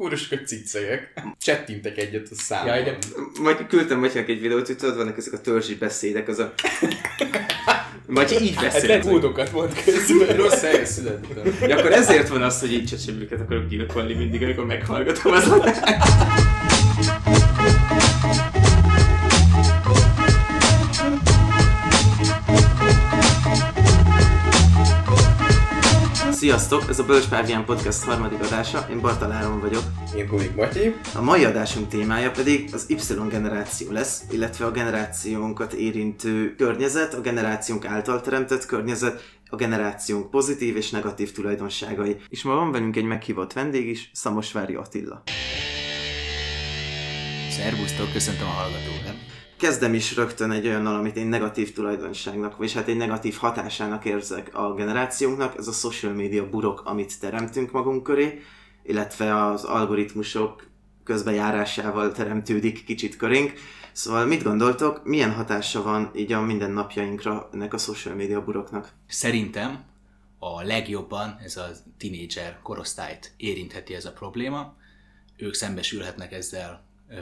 Kúrosok cicegek. Csettintek egyet a számon. Jaj, de- Majd küldtem Matyának egy videót, hogy tudod, vannak ezek a törzsi beszédek, az a... Matyi így Hát beszél. lehet módokat mond közben. Rossz helyen születtem. Ja, akkor ezért van az, hogy így csecsemőket akarok gyilkolni mindig, amikor meghallgatom az adást. Sziasztok! Ez a Bölcs Párvián Podcast harmadik adása. Én Bartal Áron vagyok. Én Hulik Matyi. A mai adásunk témája pedig az Y generáció lesz, illetve a generációnkat érintő környezet, a generációnk által teremtett környezet, a generációnk pozitív és negatív tulajdonságai. És ma van velünk egy meghívott vendég is, Szamosvári Attila. Szervusztok, köszöntöm a hallgatókat. Kezdem is rögtön egy olyannal, amit én negatív tulajdonságnak, vagy hát egy negatív hatásának érzek a generációnknak, ez a social media burok, amit teremtünk magunk köré, illetve az algoritmusok közbejárásával teremtődik kicsit körénk. Szóval mit gondoltok, milyen hatása van így a mindennapjainkra ennek a social media buroknak? Szerintem a legjobban ez a tinédzser korosztályt érintheti ez a probléma. Ők szembesülhetnek ezzel ö,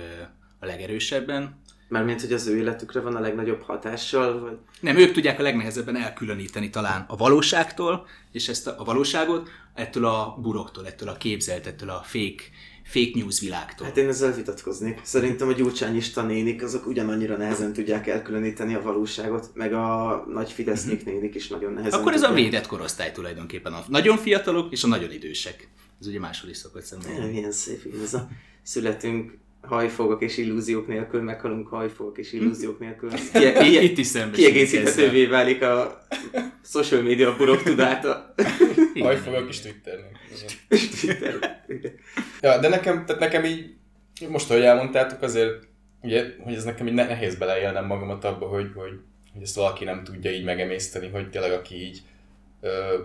a legerősebben. Mármint, hogy az ő életükre van a legnagyobb hatással, vagy Nem, ők tudják a legnehezebben elkülöníteni talán a valóságtól, és ezt a, a valóságot ettől a buroktól, ettől a képzelt, ettől a fake, fake news világtól. Hát én ezzel vitatkoznék. Szerintem a gyurcsányista nénik azok ugyanannyira nehezen tudják elkülöníteni a valóságot, meg a nagy fidesznyik nénik is nagyon nehezen Akkor ez a tudják. védett korosztály tulajdonképpen. A nagyon fiatalok és a nagyon idősek. Ez ugye máshol is szokott szemben. Milyen szép ez a születünk hajfogok és illúziók nélkül, meghalunk hajfogok és illúziók nélkül. Kie- kie- Itt is szembesülünk kiegészíthetővé válik a social media burok tudáta. Hajfogok is Twitternek. És Twitter. Ja, de nekem, tehát nekem így, most, ahogy elmondtátok, azért, ugye, hogy ez nekem így ne- nehéz beleélnem magamat abba, hogy, hogy, hogy ezt valaki nem tudja így megemészteni, hogy tényleg aki így ö,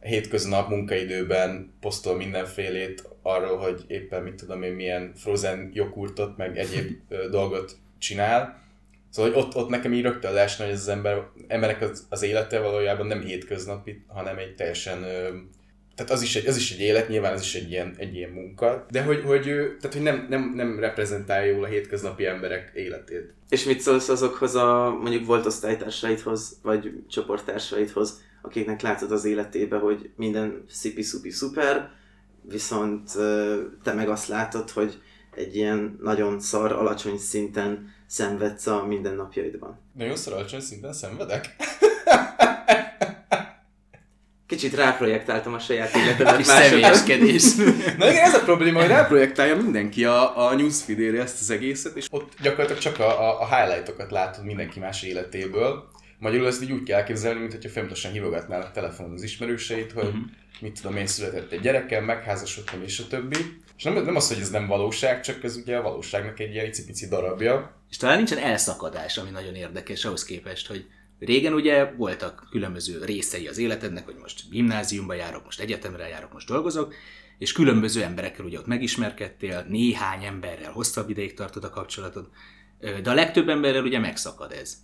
hétköznap munkaidőben posztol mindenfélét arról, hogy éppen mit tudom én milyen frozen jogurtot, meg egyéb ö, dolgot csinál. Szóval hogy ott, ott nekem így rögtön leesne, hogy az ember, emberek az, az élete valójában nem hétköznapi, hanem egy teljesen ö, tehát az is, egy, az is egy élet, nyilván ez is egy ilyen, egy ilyen munka, de hogy, hogy, tehát, hogy nem, nem, nem reprezentálja jól a hétköznapi emberek életét. És mit szólsz azokhoz a mondjuk volt osztálytársaidhoz, vagy csoporttársaidhoz, akiknek látod az életébe, hogy minden szipi-szupi szuper, viszont te meg azt látod, hogy egy ilyen nagyon szar, alacsony szinten szenvedsz a mindennapjaidban. Nagyon szor alacsony szinten szenvedek? Kicsit ráprojektáltam a saját életemet Kis személyeskedés. Na igen, ez a probléma, hogy ráprojektálja mindenki a, a newsfeed ezt az egészet, és ott gyakorlatilag csak a, a, a highlightokat látod mindenki más életéből. Magyarul ezt így úgy kell elképzelni, mint hogyha folyamatosan hívogatnának telefonon az ismerőseit, hogy Mhm. mit tudom én, született egy gyerekem, megházasodtam és a többi. És nem, nem az, hogy ez nem valóság, csak ez ugye a valóságnak egy ilyen icipici darabja. És talán nincsen elszakadás, ami nagyon érdekes ahhoz képest, hogy régen ugye voltak különböző részei az életednek, hogy most gimnáziumba járok, most egyetemre járok, most dolgozok, és különböző emberekkel ugye ott megismerkedtél, néhány emberrel hosszabb ideig tartod a kapcsolatod, de a legtöbb emberrel ugye megszakad ez.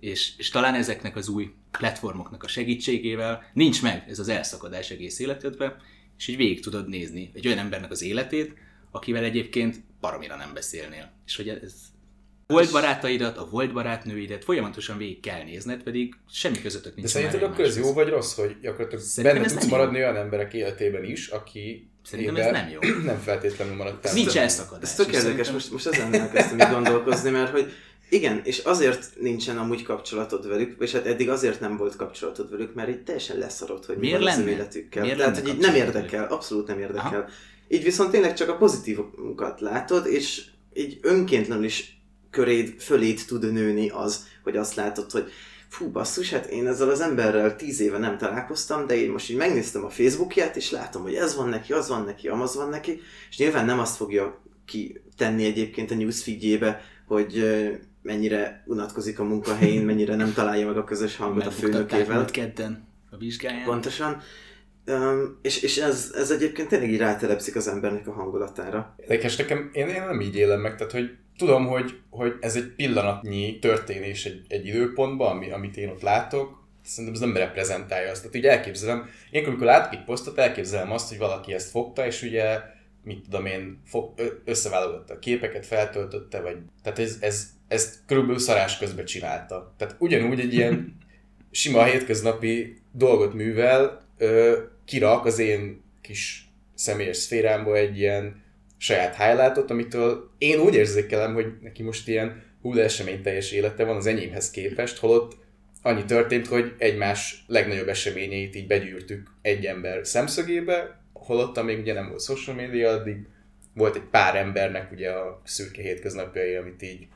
És, és talán ezeknek az új platformoknak a segítségével nincs meg ez az elszakadás egész életedben, és így végig tudod nézni egy olyan embernek az életét, akivel egyébként baromira nem beszélnél. És hogy ez volt barátaidat, a volt barátnőidet folyamatosan végig kell nézned, pedig semmi közöttök De nincs. szerinted már akkor ez jó vagy rossz, hogy gyakorlatilag Szerintem benne tudsz maradni olyan emberek életében is, aki Szerintem éber ez nem jó. nem feltétlenül maradtál. Nincs elszakadás. Ez tök érdekes, szerintem- most, most ezen elkezdtem így gondolkozni, mert hogy igen, és azért nincsen amúgy kapcsolatod velük, és hát eddig azért nem volt kapcsolatod velük, mert így teljesen leszarod, hogy mi Miért van az ő életükkel. Miért Tehát, hogy így nem érdekel, abszolút nem érdekel. Aha. Így viszont tényleg csak a pozitívumokat látod, és így önkéntlenül is köréd, föléd tud nőni az, hogy azt látod, hogy fú, basszus, hát én ezzel az emberrel tíz éve nem találkoztam, de én most így megnéztem a Facebookját, és látom, hogy ez van neki, az van neki, amaz van neki, és nyilván nem azt fogja kitenni egyébként a newsfeedjébe, hogy mennyire unatkozik a munkahelyén, mennyire nem találja meg a közös hangot a főnökével. kedden a vizsgáján. Pontosan. Um, és és ez, ez egyébként tényleg így rátelepszik az embernek a hangulatára. Érdekes, nekem, én, én nem így élem meg, tehát hogy tudom, hogy, hogy ez egy pillanatnyi történés egy, egy időpontban, ami, amit én ott látok, szerintem ez nem reprezentálja azt. Tehát ugye elképzelem, én amikor látok egy posztot, elképzelem azt, hogy valaki ezt fogta, és ugye mit tudom én, fog, összeválogatta a képeket, feltöltötte, vagy... Tehát ez, ez, ez körülbelül szarás közben csinálta. Tehát ugyanúgy egy ilyen sima hétköznapi dolgot művel, ö, kirak az én kis személyes szférámba egy ilyen saját highlightot, amitől én úgy érzékelem, hogy neki most ilyen hú, teljes élete van az enyémhez képest, holott annyi történt, hogy egymás legnagyobb eseményeit így begyűrtük egy ember szemszögébe, holott még ugye nem volt social media, addig volt egy pár embernek ugye a szürke hétköznapjai, amit így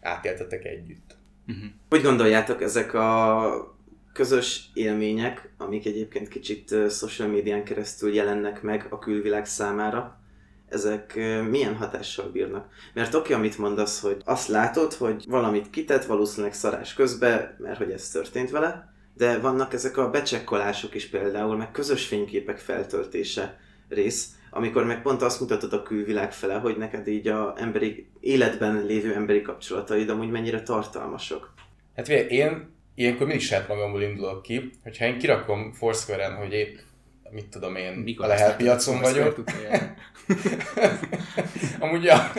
átéltetek együtt. Uh-huh. Hogy gondoljátok, ezek a közös élmények, amik egyébként kicsit social médián keresztül jelennek meg a külvilág számára, ezek milyen hatással bírnak. Mert oké, amit mondasz, hogy azt látod, hogy valamit kitett valószínűleg szarás közben, mert hogy ez történt vele, de vannak ezek a becsekkolások is például, meg közös fényképek feltöltése rész, amikor meg pont azt mutatod a külvilág fele, hogy neked így a emberi, életben lévő emberi kapcsolataid amúgy mennyire tartalmasok. Hát én ilyenkor mindig saját magamból indulok ki, hogyha én kirakom Foursquare-en, hogy épp mit tudom én, Mikor a Lehel piacon vagyok. Amúgy, ja.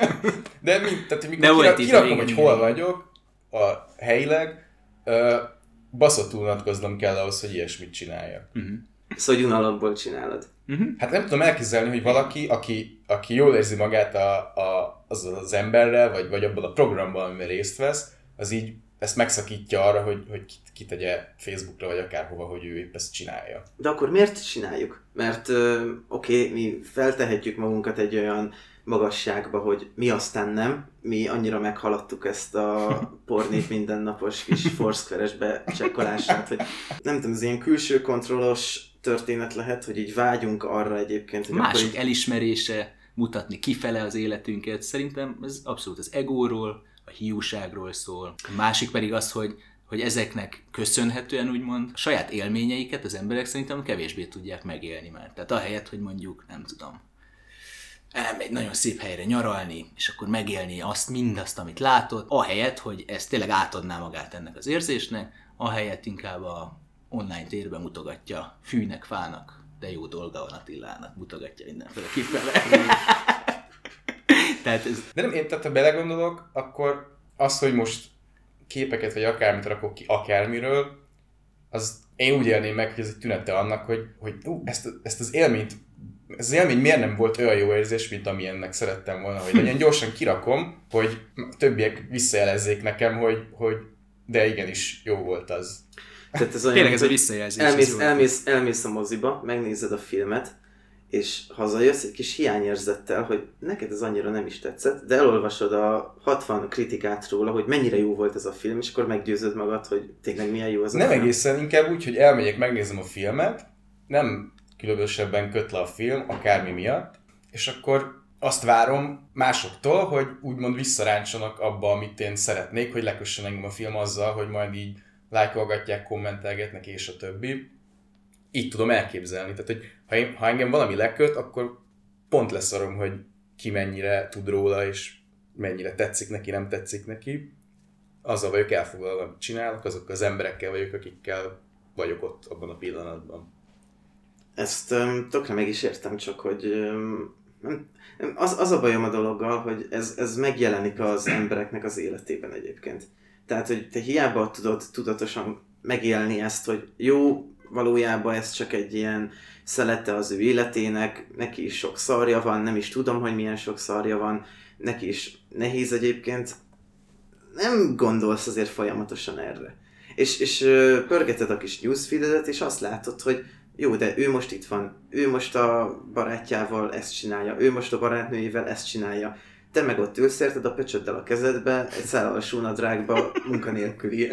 De mind, tehát mikor kira, kirakom, hogy hol vagyok, a helyileg, uh, baszottul unatkoznom kell ahhoz, hogy ilyesmit csináljak. Uh-huh. Szóval unalomból csinálod. Uh-huh. Hát nem tudom elképzelni, hogy valaki, aki, aki jól érzi magát a, a, az, az emberrel, vagy, vagy abban a programban, amiben részt vesz, az így ezt megszakítja arra, hogy, hogy kitegye Facebookra, vagy akárhova, hogy ő épp ezt csinálja. De akkor miért csináljuk? Mert oké, okay, mi feltehetjük magunkat egy olyan magasságba, hogy mi aztán nem. Mi annyira meghaladtuk ezt a pornét mindennapos kis foursquare becsekkolását, hogy nem tudom, ez ilyen külső kontrollos történet lehet, hogy így vágyunk arra egyébként, hogy Másik így... elismerése, mutatni kifele az életünket. Szerintem ez abszolút az egóról, a hiúságról szól. A másik pedig az, hogy hogy ezeknek köszönhetően úgymond a saját élményeiket az emberek szerintem kevésbé tudják megélni már. Tehát ahelyett, hogy mondjuk, nem tudom, elmegy nagyon szép helyre nyaralni, és akkor megélni azt, mindazt, amit látott, ahelyett, hogy ez tényleg átadná magát ennek az érzésnek, ahelyett inkább a online térben mutogatja fűnek, fának, de jó dolga van Attilának, mutogatja mindenféle kifele. tehát ez... De nem, én tehát ha belegondolok, akkor az, hogy most képeket vagy akármit rakok ki akármiről, az én úgy élném meg, hogy ez egy tünete annak, hogy, hogy ú, ezt, ezt az élményt ez az élmény miért nem volt olyan jó érzés, mint amilyennek szerettem volna, hogy legyen gyorsan kirakom, hogy többiek visszajelezzék nekem, hogy, hogy de igenis jó volt az. Tehát ez olyan, Tényleg ez a visszajelzés. Elmész, elmész, elmész a moziba, megnézed a filmet, és hazajössz egy kis hiányérzettel, hogy neked ez annyira nem is tetszett, de elolvasod a 60 kritikát róla, hogy mennyire jó volt ez a film, és akkor meggyőzöd magad, hogy tényleg milyen jó az nem a film. egészen, inkább úgy, hogy elmegyek, megnézem a filmet, nem különösebben köt le a film, akármi miatt, és akkor azt várom másoktól, hogy úgymond visszaráncsanak abba, amit én szeretnék, hogy lekössen engem a film azzal, hogy majd így lájkolgatják, kommentelgetnek és a többi. Így tudom elképzelni. Tehát, hogy ha, én, ha engem valami leköt, akkor pont leszarom, hogy ki mennyire tud róla, és mennyire tetszik neki, nem tetszik neki. Azzal vagyok elfoglalva, amit csinálok, azok az emberekkel vagyok, akikkel vagyok ott abban a pillanatban. Ezt um, tökre meg is értem, csak hogy um, az, az a bajom a dologgal, hogy ez, ez megjelenik az embereknek az életében egyébként. Tehát, hogy te hiába tudod tudatosan megélni ezt, hogy jó, valójában ez csak egy ilyen szelete az ő életének, neki is sok szarja van, nem is tudom, hogy milyen sok szarja van, neki is nehéz egyébként, nem gondolsz azért folyamatosan erre. És, és pörgeted a kis newsfeedet, és azt látod, hogy jó, de ő most itt van, ő most a barátjával ezt csinálja, ő most a barátnőjével ezt csinálja, te meg ott ülsz, érted a pöcsöddel a kezedbe, egy szállalsó nadrágba, munkanélküli.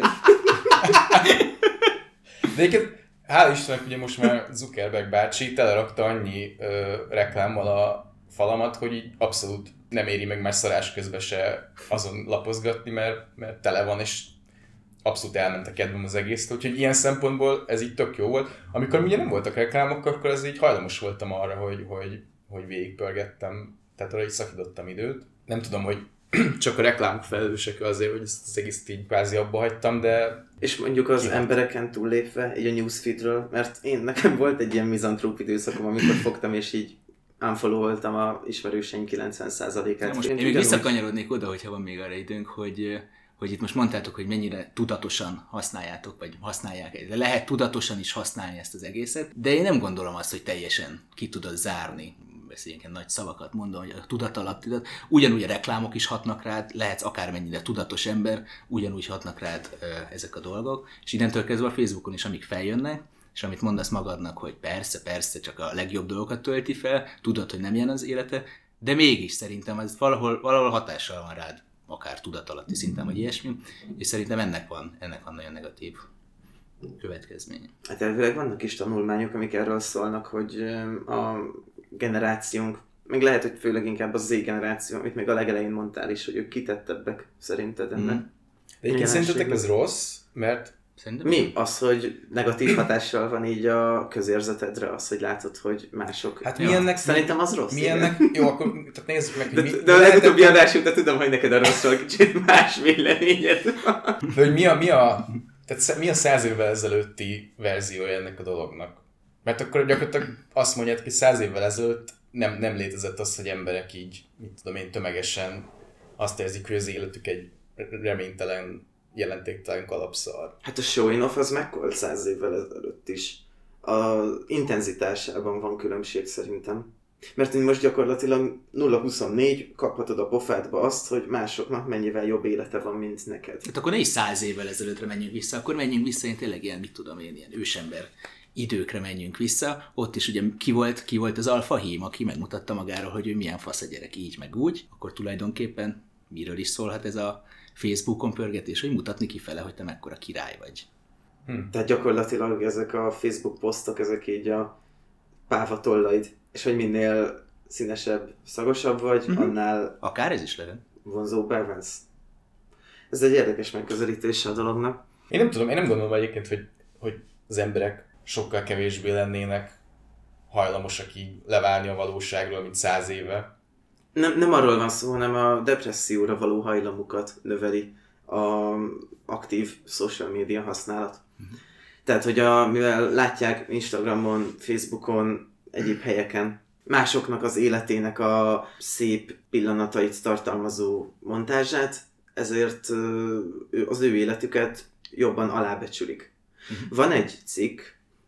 De egyébként hál' Istennek ugye most már Zuckerberg bácsi telerakta annyi ö, reklámmal a falamat, hogy így abszolút nem éri meg már szarás közben se azon lapozgatni, mert, mert tele van, és abszolút elment a kedvem az egész, úgyhogy ilyen szempontból ez így tök jó volt. Amikor ugye nem voltak reklámok, akkor ez így hajlamos voltam arra, hogy, hogy, hogy végigpörgettem, tehát arra így szakítottam időt. Nem tudom, hogy csak a reklámok felelősek azért, hogy ezt az egész így kvázi abba hagytam, de... És mondjuk az Kihát. embereken túllépve, így a newsfeedről, mert én nekem volt egy ilyen mizantróp időszakom, amikor fogtam és így unfollowoltam a ismerőseim 90%-át. Most én még visszakanyarodnék oda, hogyha van még arra időnk, hogy hogy itt most mondtátok, hogy mennyire tudatosan használjátok, vagy használják, de lehet tudatosan is használni ezt az egészet, de én nem gondolom azt, hogy teljesen ki tudod zárni beszéljünk ilyen nagy szavakat mondom, hogy a tudat alatt, tudat, ugyanúgy a reklámok is hatnak rád, lehetsz akármennyire tudatos ember, ugyanúgy hatnak rád ezek a dolgok, és innentől kezdve a Facebookon is, amik feljönnek, és amit mondasz magadnak, hogy persze, persze, csak a legjobb dolgokat tölti fel, tudod, hogy nem ilyen az élete, de mégis szerintem ez valahol, valahol hatással van rád, akár tudatalatti szinten, vagy ilyesmi, és szerintem ennek van, ennek van nagyon negatív következménye. Hát elvileg vannak is tanulmányok, amik erről szólnak, hogy a generációnk, meg lehet, hogy főleg inkább az Z generáció, amit még a legelején mondtál is, hogy ők kitettebbek szerinted ennek. Mm. De egyébként szerintetek ez rossz, mert Szerintem Mi? Az, hogy negatív hatással van így a közérzetedre, az, hogy látod, hogy mások... Hát milyennek... Szerintem az rossz. Milyennek... Jó, akkor tehát nézzük meg, hogy mi... De, de a legutóbbi adás de tudom, hogy neked a rosszról kicsit más véleményed Hogy mi a, mi a, tehát mi a száz évvel ezelőtti verziója ennek a dolognak? Mert akkor gyakorlatilag azt mondják, hogy száz évvel ezelőtt nem, nem létezett az, hogy emberek így, mit tudom én, tömegesen azt érzik, hogy az életük egy reménytelen, jelentéktelen kalapszar. Hát a showing off az megkolt száz évvel ezelőtt is. A intenzitásában van különbség szerintem. Mert most gyakorlatilag 0-24 kaphatod a pofádba azt, hogy másoknak mennyivel jobb élete van, mint neked. Hát akkor ne is száz évvel ezelőttre menjünk vissza, akkor menjünk vissza, én tényleg ilyen, mit tudom én, ilyen ősember időkre menjünk vissza, ott is ugye ki volt, ki volt az alfa hím, aki megmutatta magáról, hogy ő milyen fasz a gyerek így meg úgy, akkor tulajdonképpen miről is szólhat ez a Facebookon pörgetés, hogy mutatni kifele, hogy te mekkora király vagy. Hm. Tehát gyakorlatilag ezek a Facebook posztok, ezek így a pávatollaid, és hogy minél színesebb, szagosabb vagy, uh-huh. annál... Akár ez is lehet. Vonzó bevensz. Ez egy érdekes megközelítése a dolognak. Én nem tudom, én nem gondolom egyébként, hogy, hogy az emberek sokkal kevésbé lennének hajlamosak így leválni a valóságról, mint száz éve. Nem, nem arról van szó, hanem a depresszióra való hajlamukat növeli a aktív social media használat. Uh-huh. Tehát, hogy a, mivel látják Instagramon, Facebookon, egyéb helyeken másoknak az életének a szép pillanatait tartalmazó montázsát, ezért az ő életüket jobban alábecsülik. Uh-huh. Van egy cikk,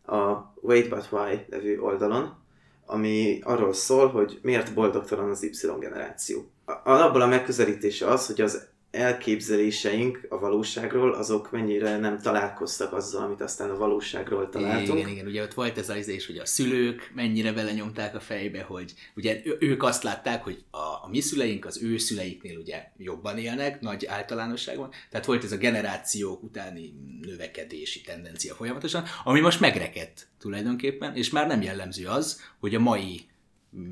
a Wait But Why nevű oldalon, ami arról szól, hogy miért boldogtalan az Y generáció. Alapból a megközelítése az, hogy az elképzeléseink a valóságról, azok mennyire nem találkoztak azzal, amit aztán a valóságról találtunk. Igen, igen, ugye ott volt ez az is, hogy a szülők mennyire belenyomták a fejbe, hogy ugye ők azt látták, hogy a, a mi szüleink az ő szüleiknél ugye jobban élnek, nagy általánosságban, tehát volt ez a generációk utáni növekedési tendencia folyamatosan, ami most megrekedt tulajdonképpen, és már nem jellemző az, hogy a mai,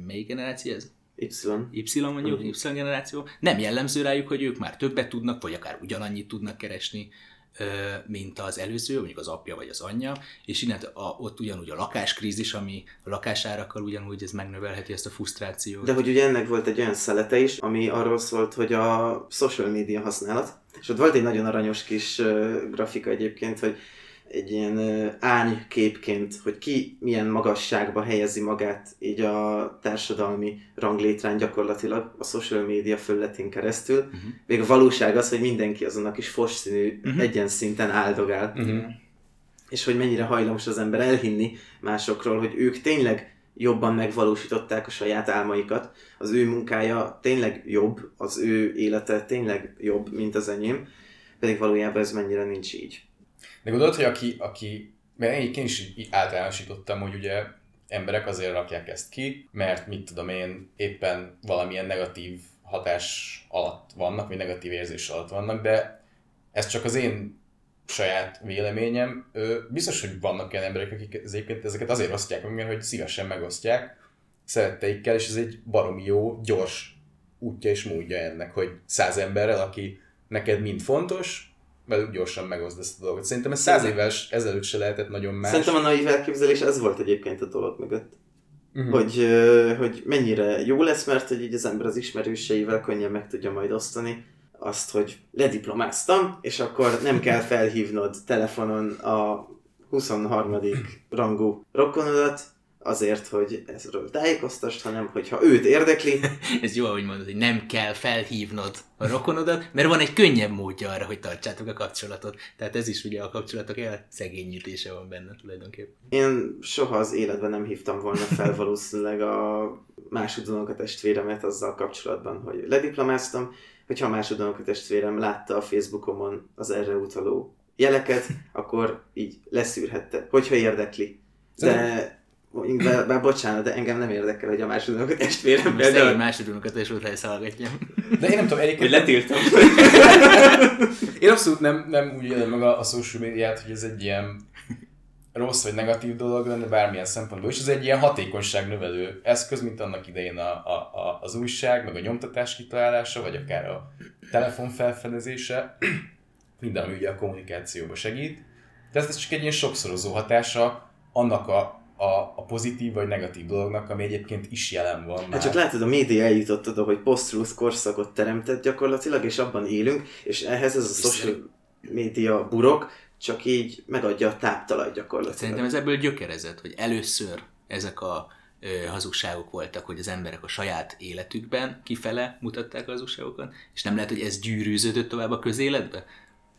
melyik generáció ez? Y. Y mondjuk, Y generáció. Nem jellemző rájuk, hogy ők már többet tudnak, vagy akár ugyanannyit tudnak keresni, mint az előző, mondjuk az apja vagy az anyja, és innen a, ott ugyanúgy a lakáskrízis, ami a lakásárakkal ugyanúgy ez megnövelheti ezt a frusztrációt. De hogy ugye ennek volt egy olyan szelete is, ami arról szólt, hogy a social media használat, és ott volt egy nagyon aranyos kis grafika egyébként, hogy egy ilyen ányképként, hogy ki milyen magasságba helyezi magát így a társadalmi ranglétrán gyakorlatilag a social média fölletén keresztül. Uh-huh. Még a valóság az, hogy mindenki azon a kis fosszínű uh-huh. egyen szinten áldogál. Uh-huh. És hogy mennyire hajlamos az ember elhinni másokról, hogy ők tényleg jobban megvalósították a saját álmaikat, az ő munkája tényleg jobb, az ő élete tényleg jobb, mint az enyém, pedig valójában ez mennyire nincs így. De gondolod, hogy aki, aki mert én is általánosítottam, hogy ugye emberek azért rakják ezt ki, mert mit tudom én, éppen valamilyen negatív hatás alatt vannak, vagy negatív érzés alatt vannak, de ez csak az én saját véleményem. Biztos, hogy vannak olyan emberek, akik egyébként ezeket azért osztják meg, hogy szívesen megosztják szeretteikkel, és ez egy baromi jó, gyors útja és módja ennek, hogy száz emberrel, aki neked mind fontos, velük gyorsan megoszd ezt a dolgot. Szerintem ez száz éves ezelőtt se lehetett nagyon más. Szerintem a naiv elképzelés ez volt egyébként a dolog mögött. Uh-huh. Hogy, hogy mennyire jó lesz, mert hogy így az ember az ismerőseivel könnyen meg tudja majd osztani azt, hogy lediplomáztam, és akkor nem kell felhívnod telefonon a 23. rangú rokonodat, azért, hogy ezről tájékoztasd, hanem hogyha őt érdekli, Ez jó, ahogy mondod, hogy nem kell felhívnod a rokonodat, mert van egy könnyebb módja arra, hogy tartsátok a kapcsolatot. Tehát ez is ugye a kapcsolatok elszegényítése van benne tulajdonképpen. én soha az életben nem hívtam volna fel valószínűleg a másodunok a testvéremet azzal kapcsolatban, hogy lediplomáztam, hogyha a másodunok a testvérem látta a Facebookomon az erre utaló jeleket, akkor így leszűrhette, hogyha érdekli. De, de, de bocsánat, de engem nem érdekel, hogy a másodunok a testvérem Most például, másodunokat és ott hallgatjam. De én nem tudom, hogy egyébként letiltom. Én abszolút nem, nem úgy élem meg a, a social médiát, hogy ez egy ilyen rossz vagy negatív dolog lenne bármilyen szempontból, és ez egy ilyen hatékonyság növelő eszköz, mint annak idején a, a, a, az újság, meg a nyomtatás kitalálása, vagy akár a telefon felfedezése, minden, ami ugye a kommunikációba segít. De ez csak egy ilyen sokszorozó hatása annak a, a, a pozitív vagy negatív dolognak, ami egyébként is jelen van már. Hát csak látod, a média eljutott oda, hogy post korszakot teremtett gyakorlatilag, és abban élünk, és ehhez ez a social média burok csak így megadja a táptalajt gyakorlatilag. Szerintem ez ebből gyökerezett, hogy először ezek a ö, hazugságok voltak, hogy az emberek a saját életükben kifele mutatták a hazugságokat, és nem lehet, hogy ez gyűrűződött tovább a közéletbe?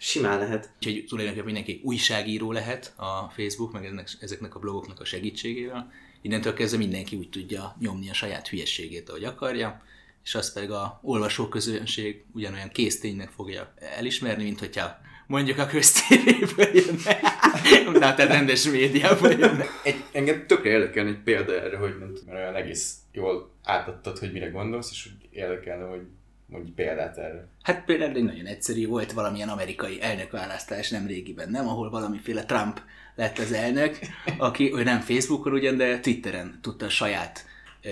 Simán lehet. Úgyhogy tulajdonképpen mindenki újságíró lehet a Facebook, meg ezeknek, ezeknek a blogoknak a segítségével. Innentől kezdve mindenki úgy tudja nyomni a saját hülyességét, ahogy akarja, és azt pedig a olvasóközönség ugyanolyan készténynek fogja elismerni, mint hogyha mondjuk a köztévéből jönne. Na, tehát rendes médiából jönne. Egy, engem tökre érdekelne egy példa erre, hogy tudom, mert olyan egész jól átadtad, hogy mire gondolsz, és úgy érdekelne, hogy mondj példát erre. Hát például egy nagyon egyszerű volt valamilyen amerikai elnökválasztás nem régiben, nem, ahol valamiféle Trump lett az elnök, aki ő nem Facebookon ugyan, de Twitteren tudta a saját ö,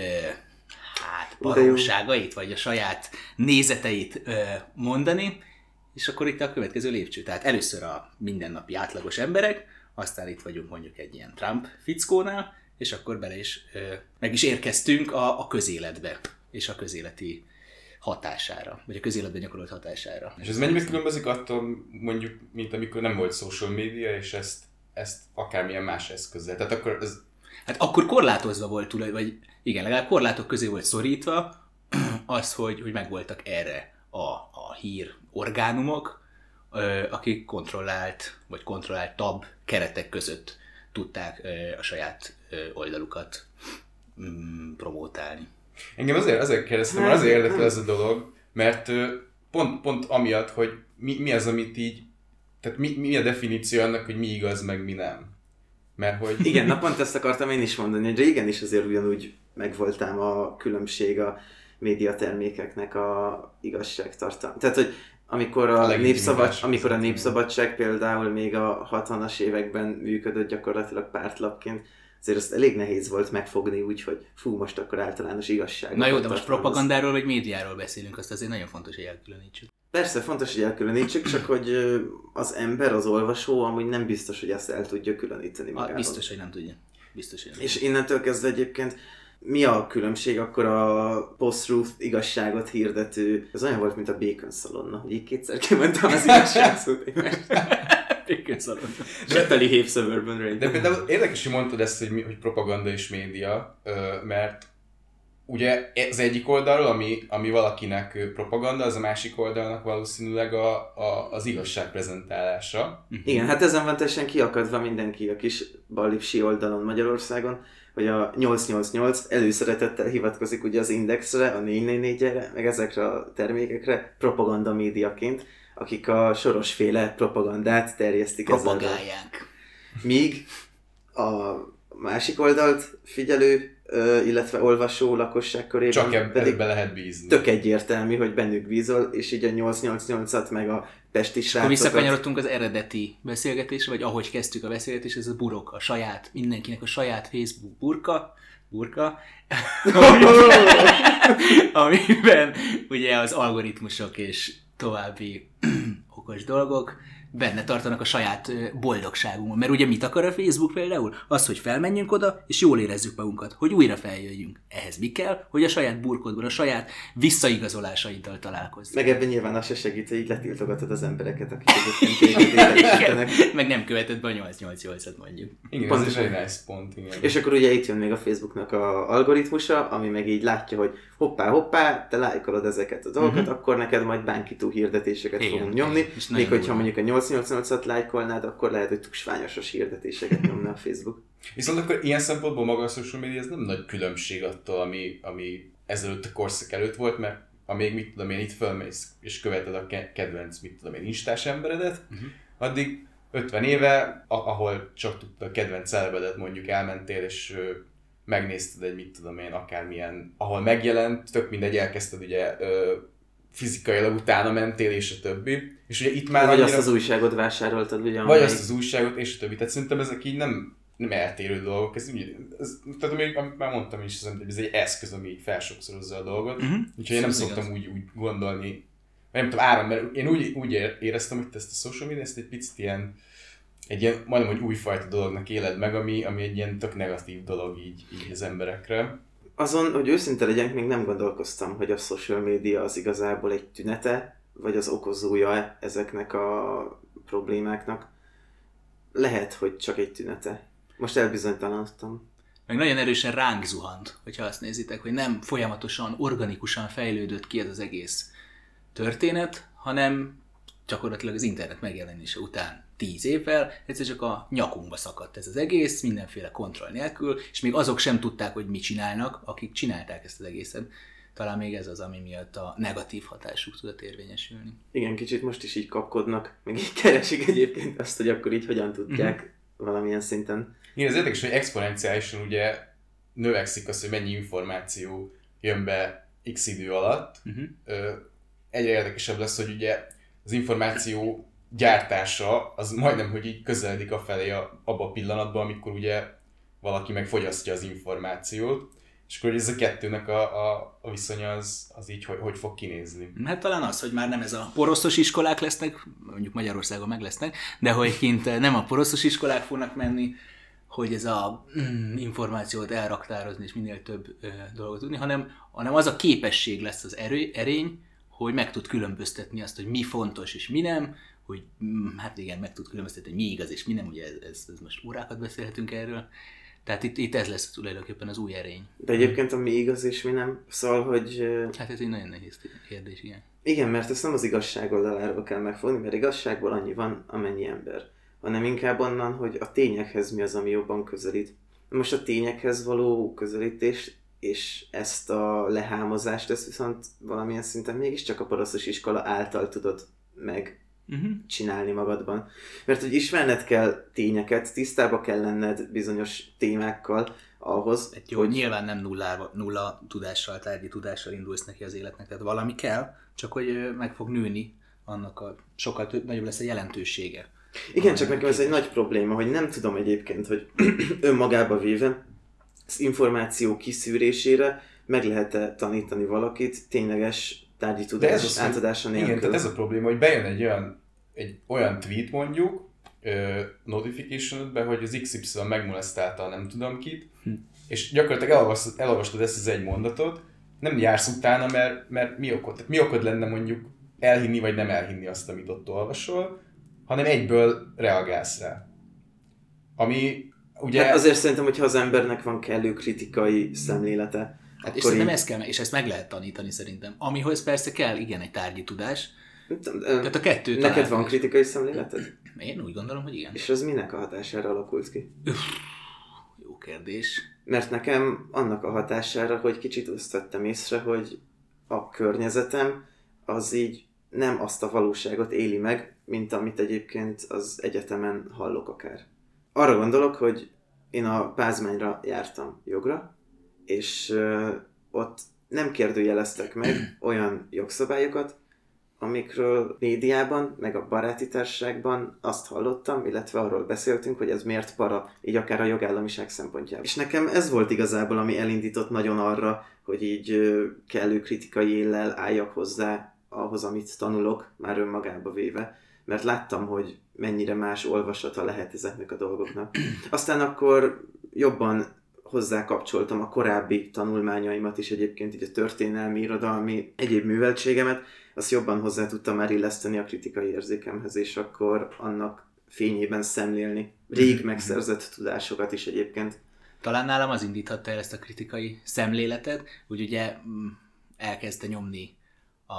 hát baromságait, vagy a saját nézeteit ö, mondani, és akkor itt a következő lépcső. Tehát először a mindennapi átlagos emberek, aztán itt vagyunk mondjuk egy ilyen Trump fickónál, és akkor bele is, ö, meg is érkeztünk a, a közéletbe, és a közéleti hatására, vagy a közéletben gyakorolt hatására. És ez mennyiben különbözik attól, mondjuk, mint amikor nem volt social media, és ezt, ezt akármilyen más eszközzel. Tehát akkor ez Hát akkor korlátozva volt tulaj, vagy igen, legalább korlátok közé volt szorítva az, hogy, hogy megvoltak erre a, a hír orgánumok, akik kontrollált, vagy kontrolláltabb keretek között tudták a saját oldalukat mm, promótálni. Engem azért, azért kérdeztem, mert azért érdekel ez a dolog, mert pont, pont amiatt, hogy mi, mi az, amit így, tehát mi, mi a definíció annak, hogy mi igaz, meg mi nem. Mert hogy... Igen, na pont ezt akartam én is mondani, hogy régen is azért ugyanúgy megvoltám a különbség a médiatermékeknek a igazságtartalma. Tehát, hogy amikor A a, népszabad, amikor a népszabadság például még a 60-as években működött gyakorlatilag pártlapként, azért azt elég nehéz volt megfogni úgy, hogy fú, most akkor általános igazság. Na jó, de most propagandáról vagy médiáról beszélünk, azt azért nagyon fontos, hogy elkülönítsük. Persze, fontos, hogy elkülönítsük, csak hogy az ember, az olvasó amúgy nem biztos, hogy ezt el tudja különíteni magában. biztos, hogy nem tudja. Biztos, hogy nem És innentől kezdve egyébként mi a különbség akkor a post-truth igazságot hirdető, ez olyan volt, mint a Bacon szalonna, hogy így kétszer kimondtam az igazságszót tudja. Zseteli Hév Suburban Rain. De például érdekes, hogy mondtad ezt, hogy, mi, hogy propaganda és média, mert ugye az egyik oldalról, ami, ami valakinek propaganda, az a másik oldalnak valószínűleg a, a, az igazság prezentálása. Igen, hát ezen van teljesen kiakadva mindenki a kis ballipsi oldalon Magyarországon, hogy a 888 előszeretettel hivatkozik ugye az Indexre, a 444-re, meg ezekre a termékekre propaganda médiaként, akik a sorosféle propagandát terjesztik ezzel. Propagálják. Míg a másik oldalt figyelő, illetve olvasó lakosság körében Csak eb- pedig ebbe lehet bízni. tök egyértelmű, hogy bennük bízol, és így a 888-at meg a pesti Akkor srácokat. visszakanyarodtunk az eredeti beszélgetésre, vagy ahogy kezdtük a beszélgetést, ez a burok, a saját, mindenkinek a saját Facebook burka, burka, amiben, amiben ugye az algoritmusok és további okos dolgok benne tartanak a saját boldogságunkban. Mert ugye mit akar a Facebook például? Az, hogy felmenjünk oda, és jól érezzük magunkat, hogy újra feljöjjünk. Ehhez mi kell? Hogy a saját burkodban, a saját visszaigazolásaiddal találkozzunk. Meg ebben nyilván az se segít, hogy így letiltogatod az embereket, akik egyébként téged. Meg nem követed be a 888-at mondjuk. Igen, ez egy nice pont, igen. És akkor ugye itt jön még a Facebooknak a algoritmusa, ami meg így látja, hogy hoppá, hoppá, te lájkolod ezeket a dolgokat, Mhm. akkor neked majd bánkító hirdetéseket Igen, fogunk nyomni. Még hogyha mondjuk a 888-at lájkolnád, akkor lehet, hogy tusványosos hirdetéseket nyomna a Facebook. Viszont akkor ilyen szempontból maga a social media ez nem nagy különbség attól, ami, ami ezelőtt a korszak előtt volt, mert amíg mit tudom én itt fölmész és követed a ke- kedvenc, mit tudom én, instás emberedet, Mhm. addig 50 éve, ahol csak tudta a kedvenc celebedet mondjuk elmentél, és megnézted egy, mit tudom én, akármilyen, ahol megjelent, tök mindegy, elkezdted ugye fizikailag utána mentél, és a többi. És ugye itt már Vagy azt annyira- az újságot vásároltad, ugye? vagy amelyik- azt az újságot, és a többi. Tehát szerintem ezek így nem, nem eltérő dolgok. Ez, úgy- ez, tehát még, amit már mondtam is, ez egy eszköz, ami így felsokszorozza a dolgot. Mhm. Úgyhogy én nem szoktam úgy, úgy gondolni, nem tudom, áram, mert én úgy, úgy ér- éreztem, hogy te ezt a social media, ezt egy picit ilyen, egy ilyen, majdnem, hogy újfajta dolognak éled meg, ami, ami egy ilyen tök negatív dolog így, így az emberekre. Azon, hogy őszinte legyek, még nem gondolkoztam, hogy a social media az igazából egy tünete, vagy az okozója ezeknek a problémáknak. Lehet, hogy csak egy tünete. Most elbizonytalanodtam. Meg nagyon erősen ránk zuhant, hogyha azt nézitek, hogy nem folyamatosan, organikusan fejlődött ki ez az egész történet, hanem gyakorlatilag az internet megjelenése után tíz évvel egyszer csak a nyakunkba szakadt ez az egész, mindenféle kontroll nélkül, és még azok sem tudták, hogy mit csinálnak, akik csinálták ezt az egészet. Talán még ez az, ami miatt a negatív hatásuk tudott érvényesülni. Igen, kicsit most is így kapkodnak, meg így keresik egyébként azt, hogy akkor így hogyan tudják Mhm. valamilyen szinten. Igen, az érdekes, hogy exponenciálisan ugye növekszik az, hogy mennyi információ jön be x idő alatt, Uh-huh. ö, egyre érdekesebb lesz, hogy ugye az információ gyártása az majdnem, hogy így közeledik a felé a, abba a pillanatban, amikor ugye valaki megfogyasztja az információt, és akkor ez a kettőnek a, a, a viszonya az, az így hogy, hogy fog kinézni. Hát talán az, hogy már nem ez a poroszos iskolák lesznek, mondjuk Magyarországon meg lesznek, de hogy kint eh, nem a poroszos iskolák fognak menni, hogy ez a mm, információt elraktározni és minél több ö, dolgot tudni, hanem, hanem az a képesség lesz az erő, erény, hogy meg tud különböztetni azt, hogy mi fontos és mi nem, hogy mm, hát igen, meg tud különböztetni, hogy mi igaz és mi nem, ugye ez, ez, ez most órákat beszélhetünk erről. Tehát itt, itt ez lesz tulajdonképpen az új erény. De egyébként ami igaz és mi nem. Szóval, hogy Hát ez egy nagyon nehéz kérdés, igen. igen, mert ezt nem az igazság oldaláról kell megfogni, mert igazságból annyi van, amennyi ember. Hanem inkább onnan, hogy a tényekhez mi az, ami jobban közelít. Most a tényekhez való közelítés és ezt a lehámozást, ezt viszont valamilyen szinten mégiscsak a parasztos iskola által tudod meg Uh-huh. csinálni magadban. Mert hogy ismerned kell tényeket, tisztába kell lenned bizonyos témákkal ahhoz, Hát jó, hogy nyilván nem nulla, nulla tudással, tárgyi tudással indulsz neki az életnek, tehát valami kell, csak hogy meg fog nőni annak a sokkal több, nagyobb lesz a jelentősége. Igen, csak nekem ez egy nagy probléma, hogy nem tudom egyébként, hogy önmagába véve az információ kiszűrésére meg lehet-e tanítani valakit tényleges tárgyi De tudás ez átadása Igen, nélkül. tehát ez a probléma, hogy bejön egy olyan, egy olyan tweet mondjuk, notification be, hogy az XY megmolesztálta nem tudom kit, Hm. és gyakorlatilag elolvastad, elolvastad ezt az egy mondatot, nem jársz utána, mert, mert mi okod? Tehát mi okod lenne mondjuk elhinni vagy nem elhinni azt, amit ott olvasol, hanem egyből reagálsz rá. Ami ugye... Hát azért szerintem, hogyha az embernek van kellő kritikai szemlélete, Hát és szerintem így- ezt kell, és ezt meg lehet tanítani szerintem. Amihoz persze kell, igen, egy tárgyi tudás. Tehát a kettő Neked talán- van kritikai szemléleted? Én úgy gondolom, hogy igen. És az minek a hatására alakult ki? Jó kérdés. Mert nekem annak a hatására, hogy kicsit azt vettem észre, hogy a környezetem az így nem azt a valóságot éli meg, mint amit egyébként az egyetemen hallok akár. Arra gondolok, hogy én a Pázmányra jártam jogra, és ott nem kérdőjeleztek meg olyan jogszabályokat, amikről médiában, meg a baráti társaságban azt hallottam, illetve arról beszéltünk, hogy ez miért para, így akár a jogállamiság szempontjából. És nekem ez volt igazából, ami elindított nagyon arra, hogy így kellő kritikai éllel álljak hozzá ahhoz, amit tanulok, már önmagába véve. mert láttam, hogy mennyire más olvasata lehet ezeknek a dolgoknak. Aztán akkor jobban hozzákapcsoltam a korábbi tanulmányaimat is egyébként, így a történelmi, irodalmi, egyéb műveltségemet, azt jobban hozzá tudtam már illeszteni a kritikai érzékemhez, és akkor annak fényében szemlélni rég megszerzett tudásokat is egyébként. Talán nálam az indíthatta el ezt a kritikai szemléletet, hogy ugye mm, elkezdte nyomni a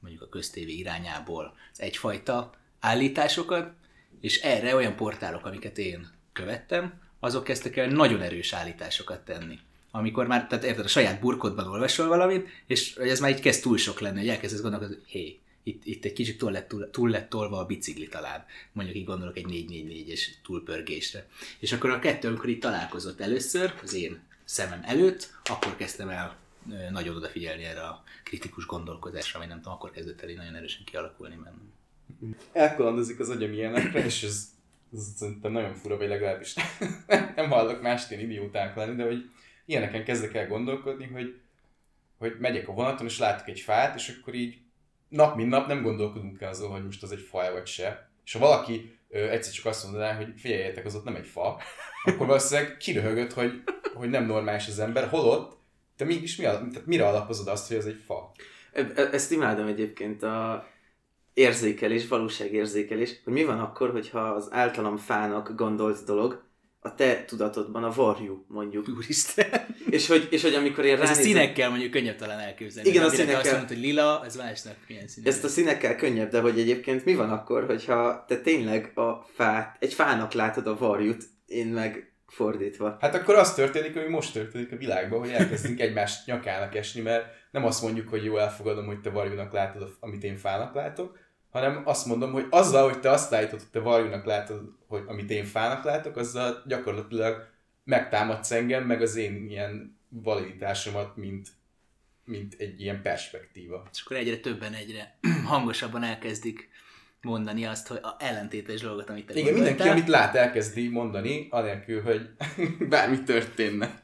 mondjuk a köztévé irányából az egyfajta állításokat, és erre olyan portálok, amiket én követtem, azok kezdtek el nagyon erős állításokat tenni. Amikor már, tehát érted, a saját burkodban olvasol valamit, és ez már így kezd túl sok lenni, hogy elkezdesz gondolkozni, hogy hé, itt, itt egy kicsit túl lett, túl, túl lett tolva a bicikli talán. Mondjuk így gondolok egy 444-es túlpörgésre. És akkor a kettő, amikor itt találkozott először, az én szemem előtt, akkor kezdtem el nagyon odafigyelni erre a kritikus gondolkodásra, vagy nem tudom, akkor kezdett el így nagyon erősen kialakulni bennem. Elkalandozik az agyam ilyenekre, és ez, ez szerintem nagyon fura, vagy legalábbis nem hallok mást ilyen idióták lenni, de hogy ilyeneken kezdek el gondolkodni, hogy, hogy megyek a vonaton, és látok egy fát, és akkor így nap mint nap nem gondolkodunk el azon, hogy most az egy fa vagy se. És ha valaki ö, egyszer csak azt mondaná, hogy figyeljetek, az ott nem egy fa, akkor valószínűleg kiröhögött, hogy, hogy nem normális az ember, holott te mégis mi, tehát mire alapozod azt, hogy ez egy fa? E- e- Ezt imádom egyébként a érzékelés, valóságérzékelés, hogy mi van akkor, hogyha az általam fának gondolt dolog a te tudatodban a varjú, mondjuk. Úristen! És hogy, és hogy amikor én Ez a színekkel mondjuk könnyebb talán elképzelni. Igen, a színekkel. Azt mondod, hogy lila, ez másnak milyen szín. Ezt a színekkel könnyebb, de hogy egyébként mi van akkor, hogyha te tényleg a fát, egy fának látod a varjút, én meg fordítva. Hát akkor az történik, ami most történik a világban, hogy elkezdünk egymást nyakának esni, mert nem azt mondjuk, hogy jó, elfogadom, hogy te varjúnak látod, amit én fának látok, hanem azt mondom, hogy azzal, hogy te azt állítod, hogy te varjúnak látod, hogy amit én fának látok, azzal gyakorlatilag megtámadsz engem, meg az én ilyen validitásomat, mint, mint egy ilyen perspektíva. És akkor egyre többen, egyre hangosabban elkezdik mondani azt, hogy a ellentétes dolgot, amit te Igen, mindenki, gondoltál. amit lát, elkezdi mondani, anélkül, hogy bármi történne.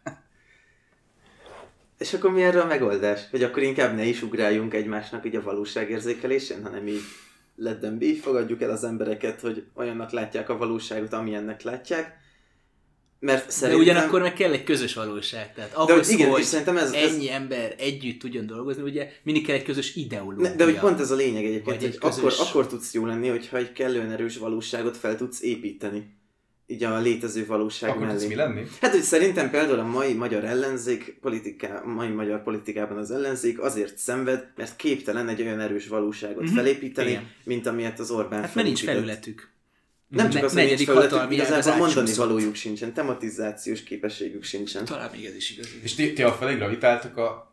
És akkor mi erre a megoldás? Hogy akkor inkább ne is ugráljunk egymásnak így a valóságérzékelésén, hanem így let them be, fogadjuk el az embereket, hogy olyannak látják a valóságot, amilyennek látják. Mert De szerintem... ugyanakkor meg kell egy közös valóság. Tehát De ahhoz, igen, hogy és szerintem ez, ez, ennyi ember együtt tudjon dolgozni, ugye mindig kell egy közös ideológia. Ne, de hogy pont ez a lényeg egyébként, hogy egy akkor, közös- akkor tudsz jó lenni, hogyha egy kellően erős valóságot fel tudsz építeni. Így a létező valóság Akkor mellé. mi lenni? Hát, hogy szerintem például a mai magyar ellenzék, politiká, mai magyar politikában az ellenzék azért szenved, mert képtelen egy olyan erős valóságot Mhm, felépíteni, igen. mint amilyet az Orbán Hát mert nincs felületük. Nem csak Ne- az, hogy nincs felületük, igazából mondani átsúszott. valójuk sincsen, tematizációs képességük sincsen. Talán még ez is igaz. És ti, ti a felé gravitáltok a...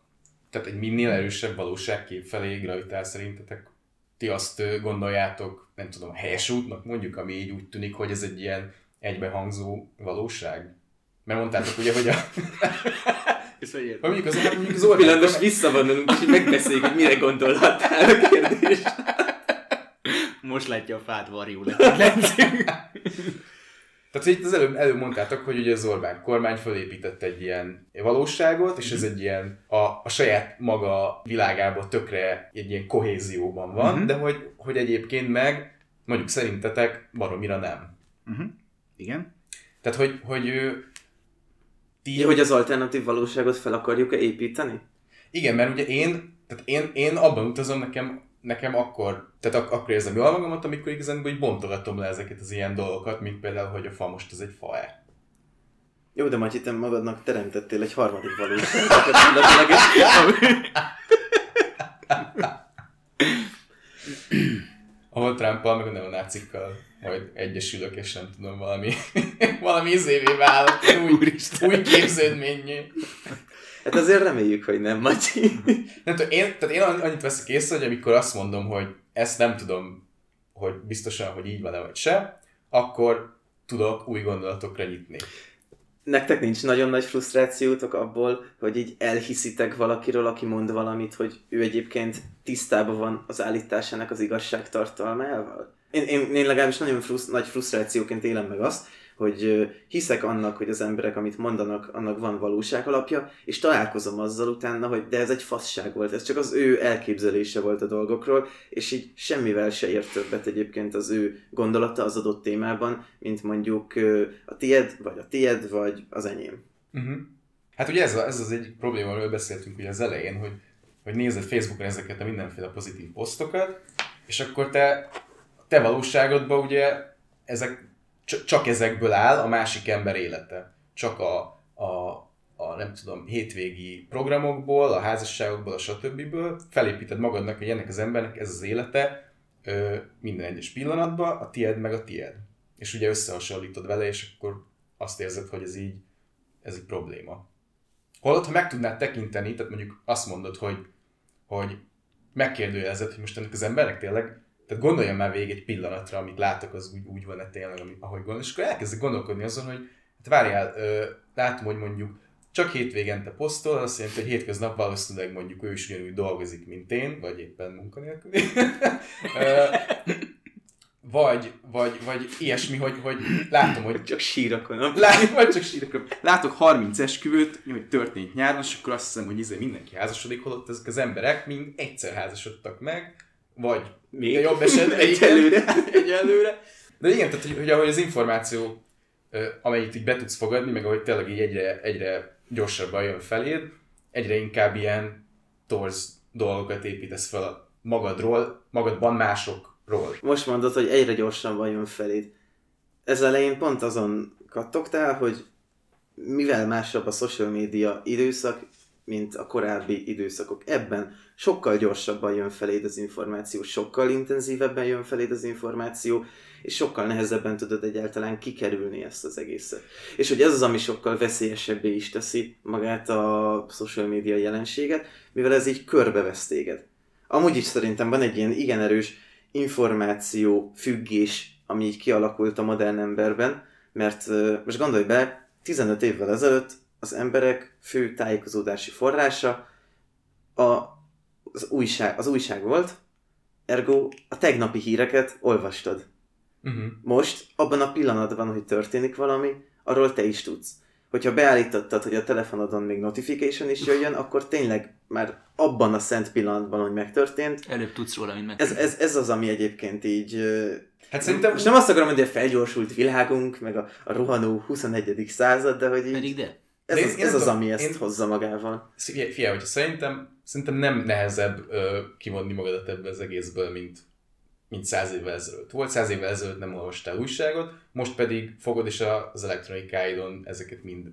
Tehát egy minél erősebb valóságkép felé gravitál szerintetek? Ti azt gondoljátok, nem tudom, helyes útnak mondjuk, ami így úgy tűnik, hogy ez egy ilyen egybehangzó valóság? Mert mondtátok ugye, hogy a... Vagy mondjuk az, mondjuk az Pillanat, Orbán... most visszavonulunk, és így megbeszéljük, hogy mire gondolhattál a kérdés. Most látja a fát varjúnak. Látszik. Tehát hogy itt az előbb, előbb mondtátok, hogy ugye az Orbán kormány fölépített egy ilyen valóságot, és ez egy ilyen a, a saját maga világában tökre egy ilyen kohézióban van, Mhm. de hogy, hogy egyébként meg mondjuk szerintetek baromira nem. uh-huh. Igen. Tehát, hogy, hogy ő, ti, Ja, hogy az alternatív valóságot fel akarjuk-e építeni? Igen, mert ugye én, tehát én, én abban utazom, nekem, nekem akkor, tehát ak- akkor érzem jól magamat, amikor igazán hogy bontogatom le ezeket az ilyen dolgokat, mint például, hogy a fa most ez egy fa-e. Jó, de Matyi, te magadnak teremtettél egy harmadik valóságot. és- ahol Trumpal meg a neonácikkal majd egyesülök, és nem tudom, valami, valami izévé válok, új, új képződményé. Hát azért reméljük, hogy nem, Matyi. Nem tudom, én, tehát én annyit veszek észre, hogy amikor azt mondom, hogy ezt nem tudom, hogy biztosan, hogy így van-e vagy se, akkor tudok új gondolatokra nyitni. Nektek nincs nagyon nagy frusztrációtok abból, hogy így elhiszitek valakiről, aki mond valamit, hogy ő egyébként tisztában van az állításának az igazság tartalmával? Én, én, én legalábbis nagyon frusz, nagy frusztrációként élem meg azt, hogy hiszek annak, hogy az emberek, amit mondanak, annak van valóság alapja, és találkozom azzal utána, hogy de ez egy fasság volt, ez csak az ő elképzelése volt a dolgokról, és így semmivel se ért többet egyébként az ő gondolata az adott témában, mint mondjuk a tied, vagy a tied, vagy az enyém. Uh-huh. Hát ugye ez, ez az egy probléma, amiről beszéltünk ugye az elején, hogy, hogy nézed Facebookon ezeket a mindenféle pozitív posztokat, és akkor te, te valóságodban ugye ezek, csak ezekből áll a másik ember élete. Csak a, a, a nem tudom, hétvégi programokból, a házasságokból, a stb. felépíted magadnak, hogy ennek az embernek ez az élete ö, minden egyes pillanatban, a tied meg a tied. És ugye összehasonlítod vele, és akkor azt érzed, hogy ez így, ez egy probléma. Holott, ha meg tudnád tekinteni, tehát mondjuk azt mondod, hogy, hogy megkérdőjelezed, hogy most ennek az embernek tényleg, tehát gondolja már végig egy pillanatra, amit látok, az úgy, úgy van-e tényleg, ahogy gondol, és akkor elkezdek gondolkodni azon, hogy hát várjál, ö, látom, hogy mondjuk csak hétvégente posztol, azt jelenti, hogy hétköznap valószínűleg mondjuk ő is ugyanúgy dolgozik, mint én, vagy éppen munkanélküli. vagy, vagy, vagy ilyesmi, hogy, hogy látom, hogy... Csak sírakon. Látom, vagy csak sírakon. Látok 30 esküvőt, hogy történt nyáron, és akkor azt hiszem, hogy izé mindenki házasodik, holott ezek az emberek mind egyszer házasodtak meg, vagy még jobb esetben egyelőre. egyelőre. De igen, tehát hogy, hogy ahogy az információ, amelyik így be tudsz fogadni, meg ahogy tényleg így egyre, egyre gyorsabban jön feléd, egyre inkább ilyen torz dolgokat építesz fel magadról, magadban másokról. Most mondod, hogy egyre gyorsabban jön feléd. Ez elején pont azon kattogtál, hogy mivel másabb a social media időszak, mint a korábbi időszakok. Ebben sokkal gyorsabban jön feléd az információ, sokkal intenzívebben jön feléd az információ, és sokkal nehezebben tudod egyáltalán kikerülni ezt az egészet. És hogy ez az, ami sokkal veszélyesebbé is teszi magát a social media jelenséget, mivel ez így körbevesz téged. Amúgy is szerintem van egy ilyen igen erős információ függés, ami így kialakult a modern emberben, mert most gondolj be, 15 évvel ezelőtt az emberek fő tájékozódási forrása a, az, újság, az újság volt, ergo a tegnapi híreket olvastad. Uh-huh. Most, abban a pillanatban, hogy történik valami, arról te is tudsz. Hogyha beállítottad, hogy a telefonodon még notification is jöjjön, akkor tényleg már abban a szent pillanatban, hogy megtörtént. Előbb tudsz róla, mint. Ez, ez, ez az, ami egyébként így... Hát szerintem... Most nem azt akarom mondani, hogy a felgyorsult világunk, meg a, a rohanó 21. század, de hogy így... Pedig de. Ez, az, ez az, ami ezt én... hozza magával. Fia, hogy szerintem, szerintem nem nehezebb ö, kimondni magadat ebből az egészből, mint, mint száz évvel ezelőtt. Volt száz évvel ezelőtt, nem olvastál újságot, most pedig fogod és az elektronikáidon ezeket mind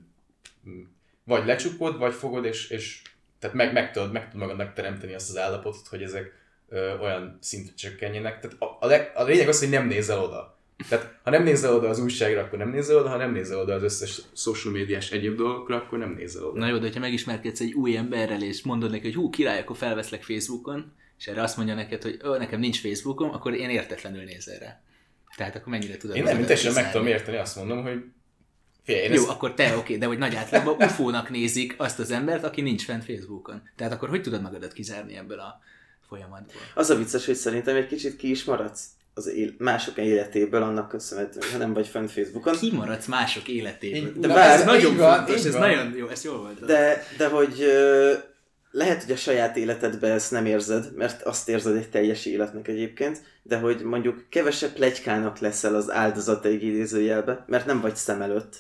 vagy lecsukod, vagy fogod, és, és tehát meg, meg, tudod, meg tudod magadnak teremteni azt az állapotot, hogy ezek ö, olyan szintre csökkenjenek. Tehát a, a, leg, a lényeg az, hogy nem nézel oda. Tehát ha nem nézel oda az újságra, akkor nem nézel oda, ha nem nézel oda az összes social médiás egyéb dolgokra, akkor nem nézel oda. Na jó, de ha megismerkedsz egy új emberrel, és mondod neki, hogy hú, király, akkor felveszlek Facebookon, és erre azt mondja neked, hogy ó, nekem nincs Facebookom, akkor én értetlenül nézel rá. Tehát akkor mennyire tudod... Én nem, teljesen meg tudom érteni, azt mondom, hogy Fél, Jó, ezt... akkor te oké, okay, de hogy nagy átlagban ufónak nézik azt az embert, aki nincs fent Facebookon. Tehát akkor hogy tudod magadat kizárni ebből a folyamatból? Az a vicces, hogy szerintem egy kicsit ki is maradsz az él- mások életéből annak köszönhetően, ha nem vagy fent Facebookon. Kimaradsz mások életéből. De, de bár, ez nagyon van, fontos, ez van. nagyon jó, ez jól volt. De, de hogy lehet, hogy a saját életedben ezt nem érzed, mert azt érzed egy teljes életnek egyébként, de hogy mondjuk kevesebb plegykának leszel az áldozata egy idézőjelbe, mert nem vagy szem előtt.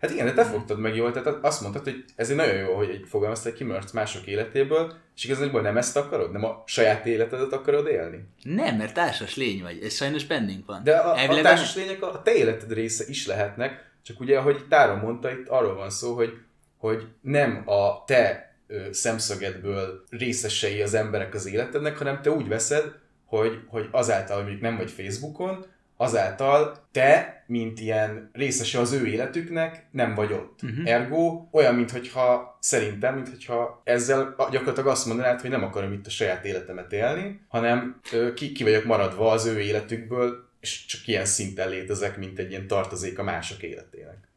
Hát igen, de te fogtad meg jól, tehát azt mondtad, hogy ez egy nagyon jó, hogy egy fogalmaztad, hogy kimaradsz mások életéből, és igazából nem ezt akarod? Nem a saját életedet akarod élni? Nem, mert társas lény vagy, ez sajnos bennünk van. De a, a társas lények a, a te életed része is lehetnek, csak ugye, ahogy Táron mondta, itt arról van szó, hogy, hogy nem a te ö, szemszögedből részesei az emberek az életednek, hanem te úgy veszed, hogy, hogy azáltal, hogy mondjuk nem vagy Facebookon, azáltal te, mint ilyen részese az ő életüknek, nem vagy ott. Uh-huh. Ergo olyan, mintha szerintem, mintha ezzel gyakorlatilag azt mondanád, hogy nem akarom itt a saját életemet élni, hanem ki, ki vagyok maradva az ő életükből, és csak ilyen szinten létezek, mint egy ilyen tartozék a mások életének.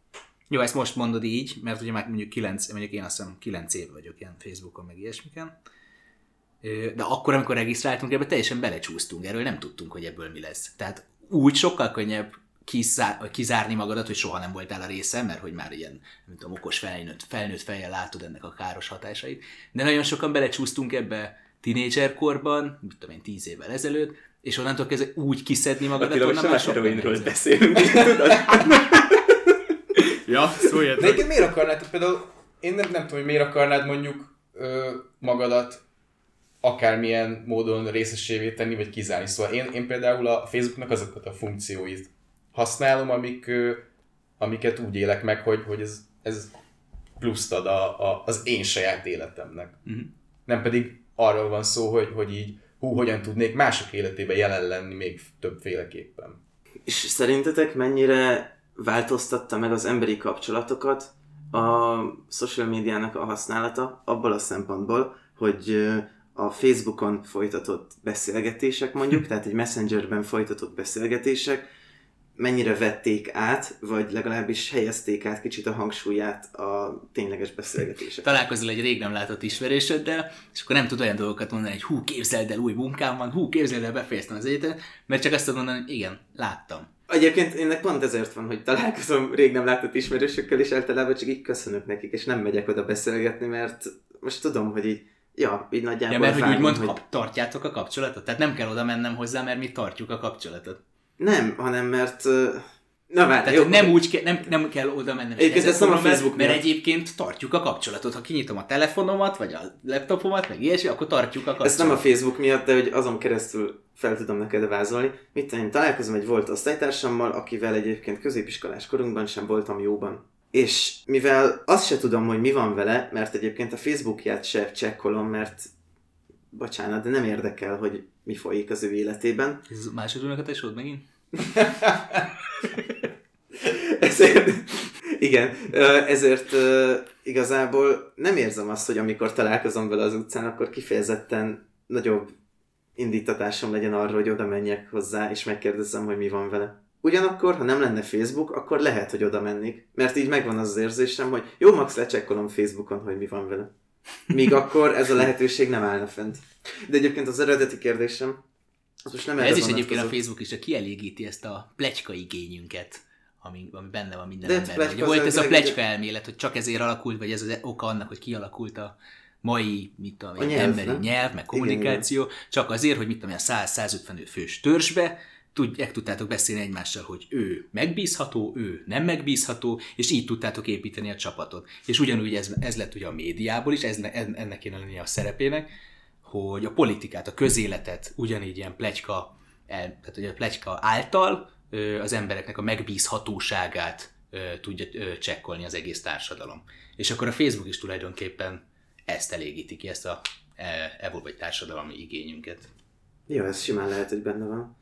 Jó, ezt most mondod így, mert ugye már mondjuk 9, mondjuk én azt hiszem 9 év vagyok ilyen Facebookon, meg ilyesmiken. De akkor, amikor regisztráltunk ebbe, teljesen belecsúsztunk, erről nem tudtunk, hogy ebből mi lesz. Tehát úgy sokkal könnyebb kizár, kizárni magadat, hogy soha nem voltál a része, mert hogy már ilyen, nem tudom, okos felnőtt, felnőtt fejjel látod ennek a káros hatásait. De nagyon sokan belecsúsztunk ebbe tínédzserkorban, mit tudom én, tíz évvel ezelőtt, és onnantól kezdve úgy kiszedni magadat, Attila, onnan már a sokkal beszélünk, tudod? Ja, De szóljatok. egyébként miért akarnád, például én nem, nem tudom, hogy miért akarnád mondjuk ö, magadat akármilyen módon részesévé tenni, vagy kizárni. Szóval én, én például a Facebooknak azokat a funkcióit használom, amik, amiket úgy élek meg, hogy, hogy ez, ez pluszt ad a, a, az én saját életemnek. Mhm. Nem pedig arról van szó, hogy, hogy így hú, hogyan tudnék mások életében jelen lenni még többféleképpen. És szerintetek mennyire változtatta meg az emberi kapcsolatokat a social médiának a használata abból a szempontból, hogy a Facebookon folytatott beszélgetések mondjuk, tehát egy messengerben folytatott beszélgetések mennyire vették át, vagy legalábbis helyezték át kicsit a hangsúlyát a tényleges beszélgetések. Találkozol egy rég nem látott ismerősöddel, és akkor nem tud olyan dolgokat mondani, hogy hú, képzeld el, új munkám van, hú, képzeld el, befejeztem az egyetemet, mert csak azt tudod mondani, hogy igen, láttam. Egyébként ennek pont ezért van, hogy találkozom rég nem látott ismerősökkel, és általában csak így köszönök nekik, és nem megyek oda beszélgetni, mert most tudom, hogy így, ja, így nagyjából Ja, mert hogy úgymond hogy... kap, tartjátok a kapcsolatot? Tehát nem kell oda mennem hozzá, mert mi tartjuk a kapcsolatot. Nem, hanem mert... Na várj, Tehát jó, nem úgy ke, nem, nem kell oda mennem. Egyébként ezt nem a mert- Facebook Mert miatt. egyébként tartjuk a kapcsolatot. Ha kinyitom a telefonomat, vagy a laptopomat, meg ilyesmi, akkor tartjuk a kapcsolatot. Ezt nem a Facebook miatt, de hogy azon keresztül fel tudom neked vázolni. Mit tudom, én találkozom egy volt osztálytársammal, akivel egyébként középiskolás korunkban sem voltam jóban. És mivel azt se tudom, hogy mi van vele, mert egyébként a Facebookját se csekkolom, mert bocsánat, de nem érdekel, hogy mi folyik az ő életében. Ez a második a tesód megint? Ezért, igen, ezért igazából nem érzem azt, hogy amikor találkozom vele az utcán, akkor kifejezetten nagyobb indítatásom legyen arra, hogy oda menjek hozzá, és megkérdezzem, hogy mi van vele. Ugyanakkor, ha nem lenne Facebook, akkor lehet, hogy oda mennék. Mert így megvan az, az érzésem, hogy jó, max lecsekkolom Facebookon, hogy mi van vele. Míg akkor ez a lehetőség nem állna fent. De egyébként az eredeti kérdésem, az most nem Ez is egyébként a. Facebook is csak kielégíti ezt a plegyka igényünket, ami, ami benne van minden De hát emberben. Ugye volt ez a plegyka elmélet, hogy csak ezért alakult, vagy ez az oka annak, hogy kialakult a mai, mit tudom, A nyelv, emberi nem? nyelv, meg kommunikáció, csak azért, hogy mit tudom, a 100-150 fős törzsbe tudják, tudtátok beszélni egymással, hogy ő megbízható, ő nem megbízható, és így tudtátok építeni a csapatot. És ugyanúgy ez, ez lett ugye a médiából is, ez, en- ennek kéne lennie a szerepének, hogy a politikát, a közéletet ugyanígy ilyen plegyka, tehát hogy a plegyka által az embereknek a megbízhatóságát tudja csekkolni az egész társadalom. És akkor a Facebook is tulajdonképpen ezt elégíti ki, ezt a e, evo vagy társadalmi igényünket. Jó, ez simán lehet, hogy benne van.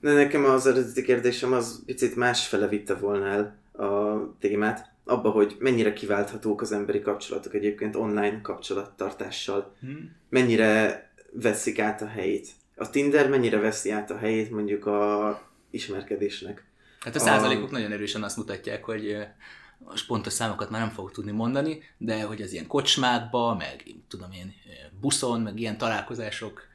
De nekem az eredeti kérdésem az picit másfele vitte volna el a témát, abba, hogy mennyire kiválthatók az emberi kapcsolatok egyébként online kapcsolattartással. Hmm. Mennyire veszik át a helyét. A Tinder mennyire veszi át a helyét mondjuk a ismerkedésnek. Hát a A- százalékok nagyon erősen azt mutatják, hogy most pontos számokat már nem fogok tudni mondani, de hogy az ilyen kocsmákba, meg tudom én, buszon, meg ilyen találkozások,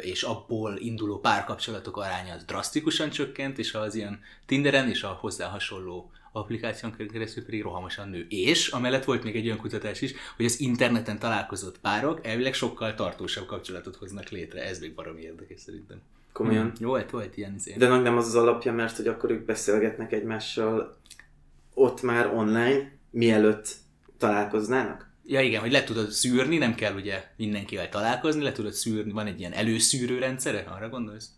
és abból induló párkapcsolatok aránya az drasztikusan csökkent, és az ilyen Tinderen és a hozzá hasonló applikáción keresztül pedig rohamosan nő. És amellett volt még egy olyan kutatás is, hogy az interneten találkozott párok elvileg sokkal tartósabb kapcsolatot hoznak létre. Ez még baromi érdekes szerintem. Komolyan. Mm. Volt, volt ilyen izé. De nagy nem az az alapja, mert hogy akkor ők beszélgetnek egymással ott már online, mielőtt találkoznának? Ja igen, hogy le tudod szűrni, nem kell ugye mindenkivel találkozni, le tudod szűrni, van egy ilyen előszűrő rendszere, arra gondolsz?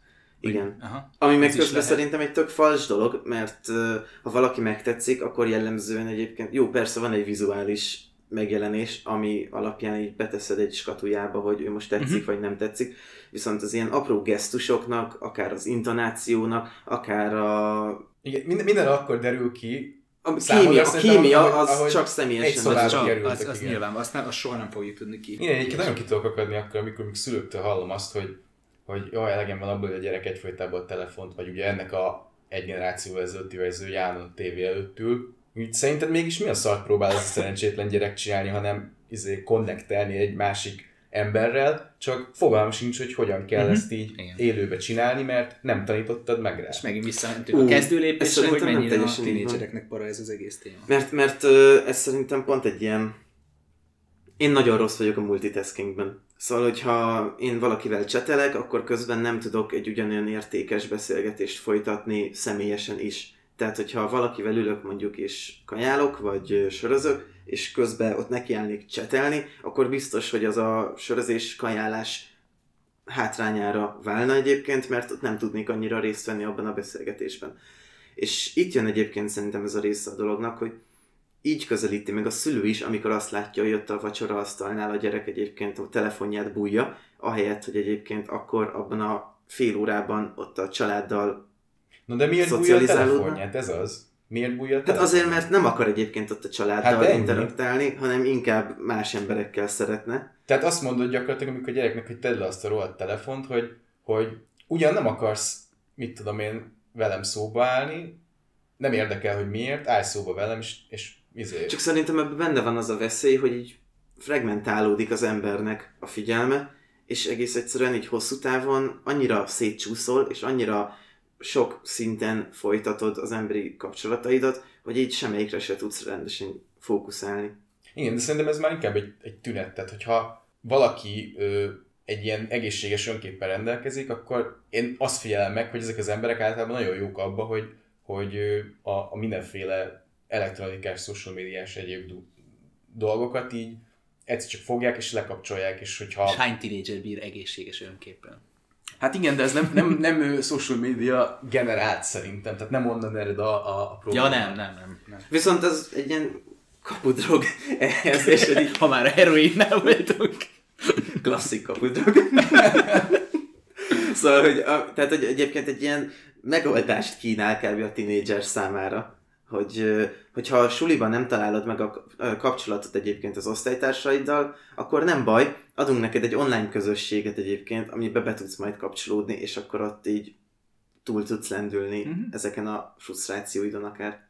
Igen. Aha. Ami meg közben szerintem egy tök fals dolog, mert uh, ha valaki megtetszik, akkor jellemzően egyébként, jó persze van egy vizuális megjelenés, ami alapján így beteszed egy skatujába, hogy ő most tetszik, uh-huh. vagy nem tetszik, viszont az ilyen apró gesztusoknak, akár az intonációnak, akár a, Igen, minden, minden akkor derül ki, a kémia, a kémia ahogy- az ahogy csak személyesen. Az, csak, kerültek, az, az igen. nyilván, azt, nem, azt soha nem fogjuk tudni ki. Igen, egyébként nagyon ki tudok akadni akkor, amikor még szülőktől hallom azt, hogy, hogy jaj, elegem van abból, hogy a gyerek egyfolytában a telefont, vagy ugye ennek a egy generáció ezelőtti verzió Jánon a tévé előtt ül. Úgy szerinted mégis mi a szart próbál ez a szerencsétlen gyerek csinálni, hanem izé, konnektelni egy másik emberrel, csak fogalm sincs, hogy hogyan kell Mhm. ezt így Igen. élőbe csinálni, mert nem tanítottad meg rá. És megint visszamentünk a ez kezdőlépésre, hogy szerintem nem mennyire a tínédzsereknek para ez az egész téma. Mert, mert ez szerintem pont egy ilyen... Én nagyon rossz vagyok a multitaskingben. Szóval, hogyha én valakivel csetelek, akkor közben nem tudok egy ugyanolyan értékes beszélgetést folytatni személyesen is. Tehát, hogyha valakivel ülök mondjuk és kajálok, vagy sörözök, és közben ott nekiállnék csetelni, akkor biztos, hogy az a sörözés, kajálás hátrányára válna egyébként, mert ott nem tudnék annyira részt venni abban a beszélgetésben. És itt jön egyébként szerintem ez a része a dolognak, hogy így közelíti meg a szülő is, amikor azt látja, hogy ott a vacsora asztalnál a gyerek egyébként a telefonját bújja, ahelyett, hogy egyébként akkor abban a fél órában ott a családdal. Na de miért bújja a telefonját? Ez az? Miért bújja a Hát azért, mert nem akar egyébként ott a családdal Hát interaktálni, hanem inkább más emberekkel szeretne. Tehát azt mondod gyakorlatilag, amikor a gyereknek, hogy tedd le azt a rohadt telefont, hogy, hogy ugyan nem akarsz, mit tudom én, velem szóba állni, nem érdekel, hogy miért, állj szóba velem, és, és izé. Csak szerintem ebben benne van az a veszély, hogy így fragmentálódik az embernek a figyelme, és egész egyszerűen így hosszú távon annyira szétcsúszol, és annyira sok szinten folytatod az emberi kapcsolataidat, hogy így semmelyikre se tudsz rendesen fókuszálni. Igen, de szerintem ez már inkább egy, egy tünet, tehát hogyha valaki ö, egy ilyen egészséges önképpen rendelkezik, akkor én azt figyelem meg, hogy ezek az emberek általában nagyon jók abba, hogy, hogy a, a mindenféle elektronikás, social médiás egyéb do- dolgokat így egyszer csak fogják és lekapcsolják, és hogyha... És hány tínédzser bír egészséges önképpen? Hát igen, de ez nem, nem, nem social media generált szerintem, tehát nem onnan ered a, a, a probléma. Ja, nem, nem, nem. nem. Viszont ez egy ilyen kapudrog ehhez, és egy Ha már a heroinnál voltunk. klasszik kapudrog. szóval, hogy, a, tehát, hogy egyébként egy ilyen megoldást kínál kb. a tinédzser számára. Hogy, hogyha a suliban nem találod meg a kapcsolatot egyébként az osztálytársaiddal, akkor nem baj, adunk neked egy online közösséget egyébként, amibe be tudsz majd kapcsolódni, és akkor ott így túl tudsz lendülni Mhm. ezeken a frusztrációidon akár.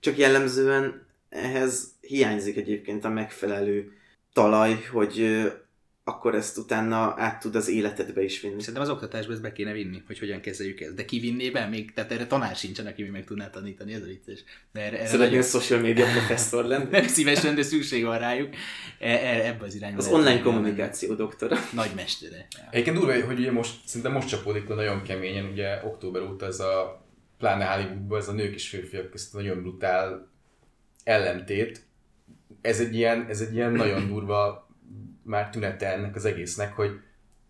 Csak jellemzően ehhez hiányzik egyébként a megfelelő talaj, hogy akkor ezt utána át tud az életedbe is vinni. Szerintem az oktatásba ezt be kéne vinni, hogy hogyan kezeljük ezt. De ki vinné be még? Tehát erre tanár sincsen, aki még meg tudná tanítani, ez a vicces. De erre, erre Szeretnél nagyon, social media professzor lenni? nem szívesen, de szükség van rájuk. E, e, ebbe az irányba. Az online menni. kommunikáció doktora. Nagy mestere. Ja. Egyébként durva, hogy ugye most, szinte most csapódik le nagyon keményen, ugye október óta ez a, pláne Hollywoodban ez a nők és férfiak közt nagyon brutál ellentét. Ez egy ilyen, ez egy ilyen nagyon durva már tünete ennek az egésznek, hogy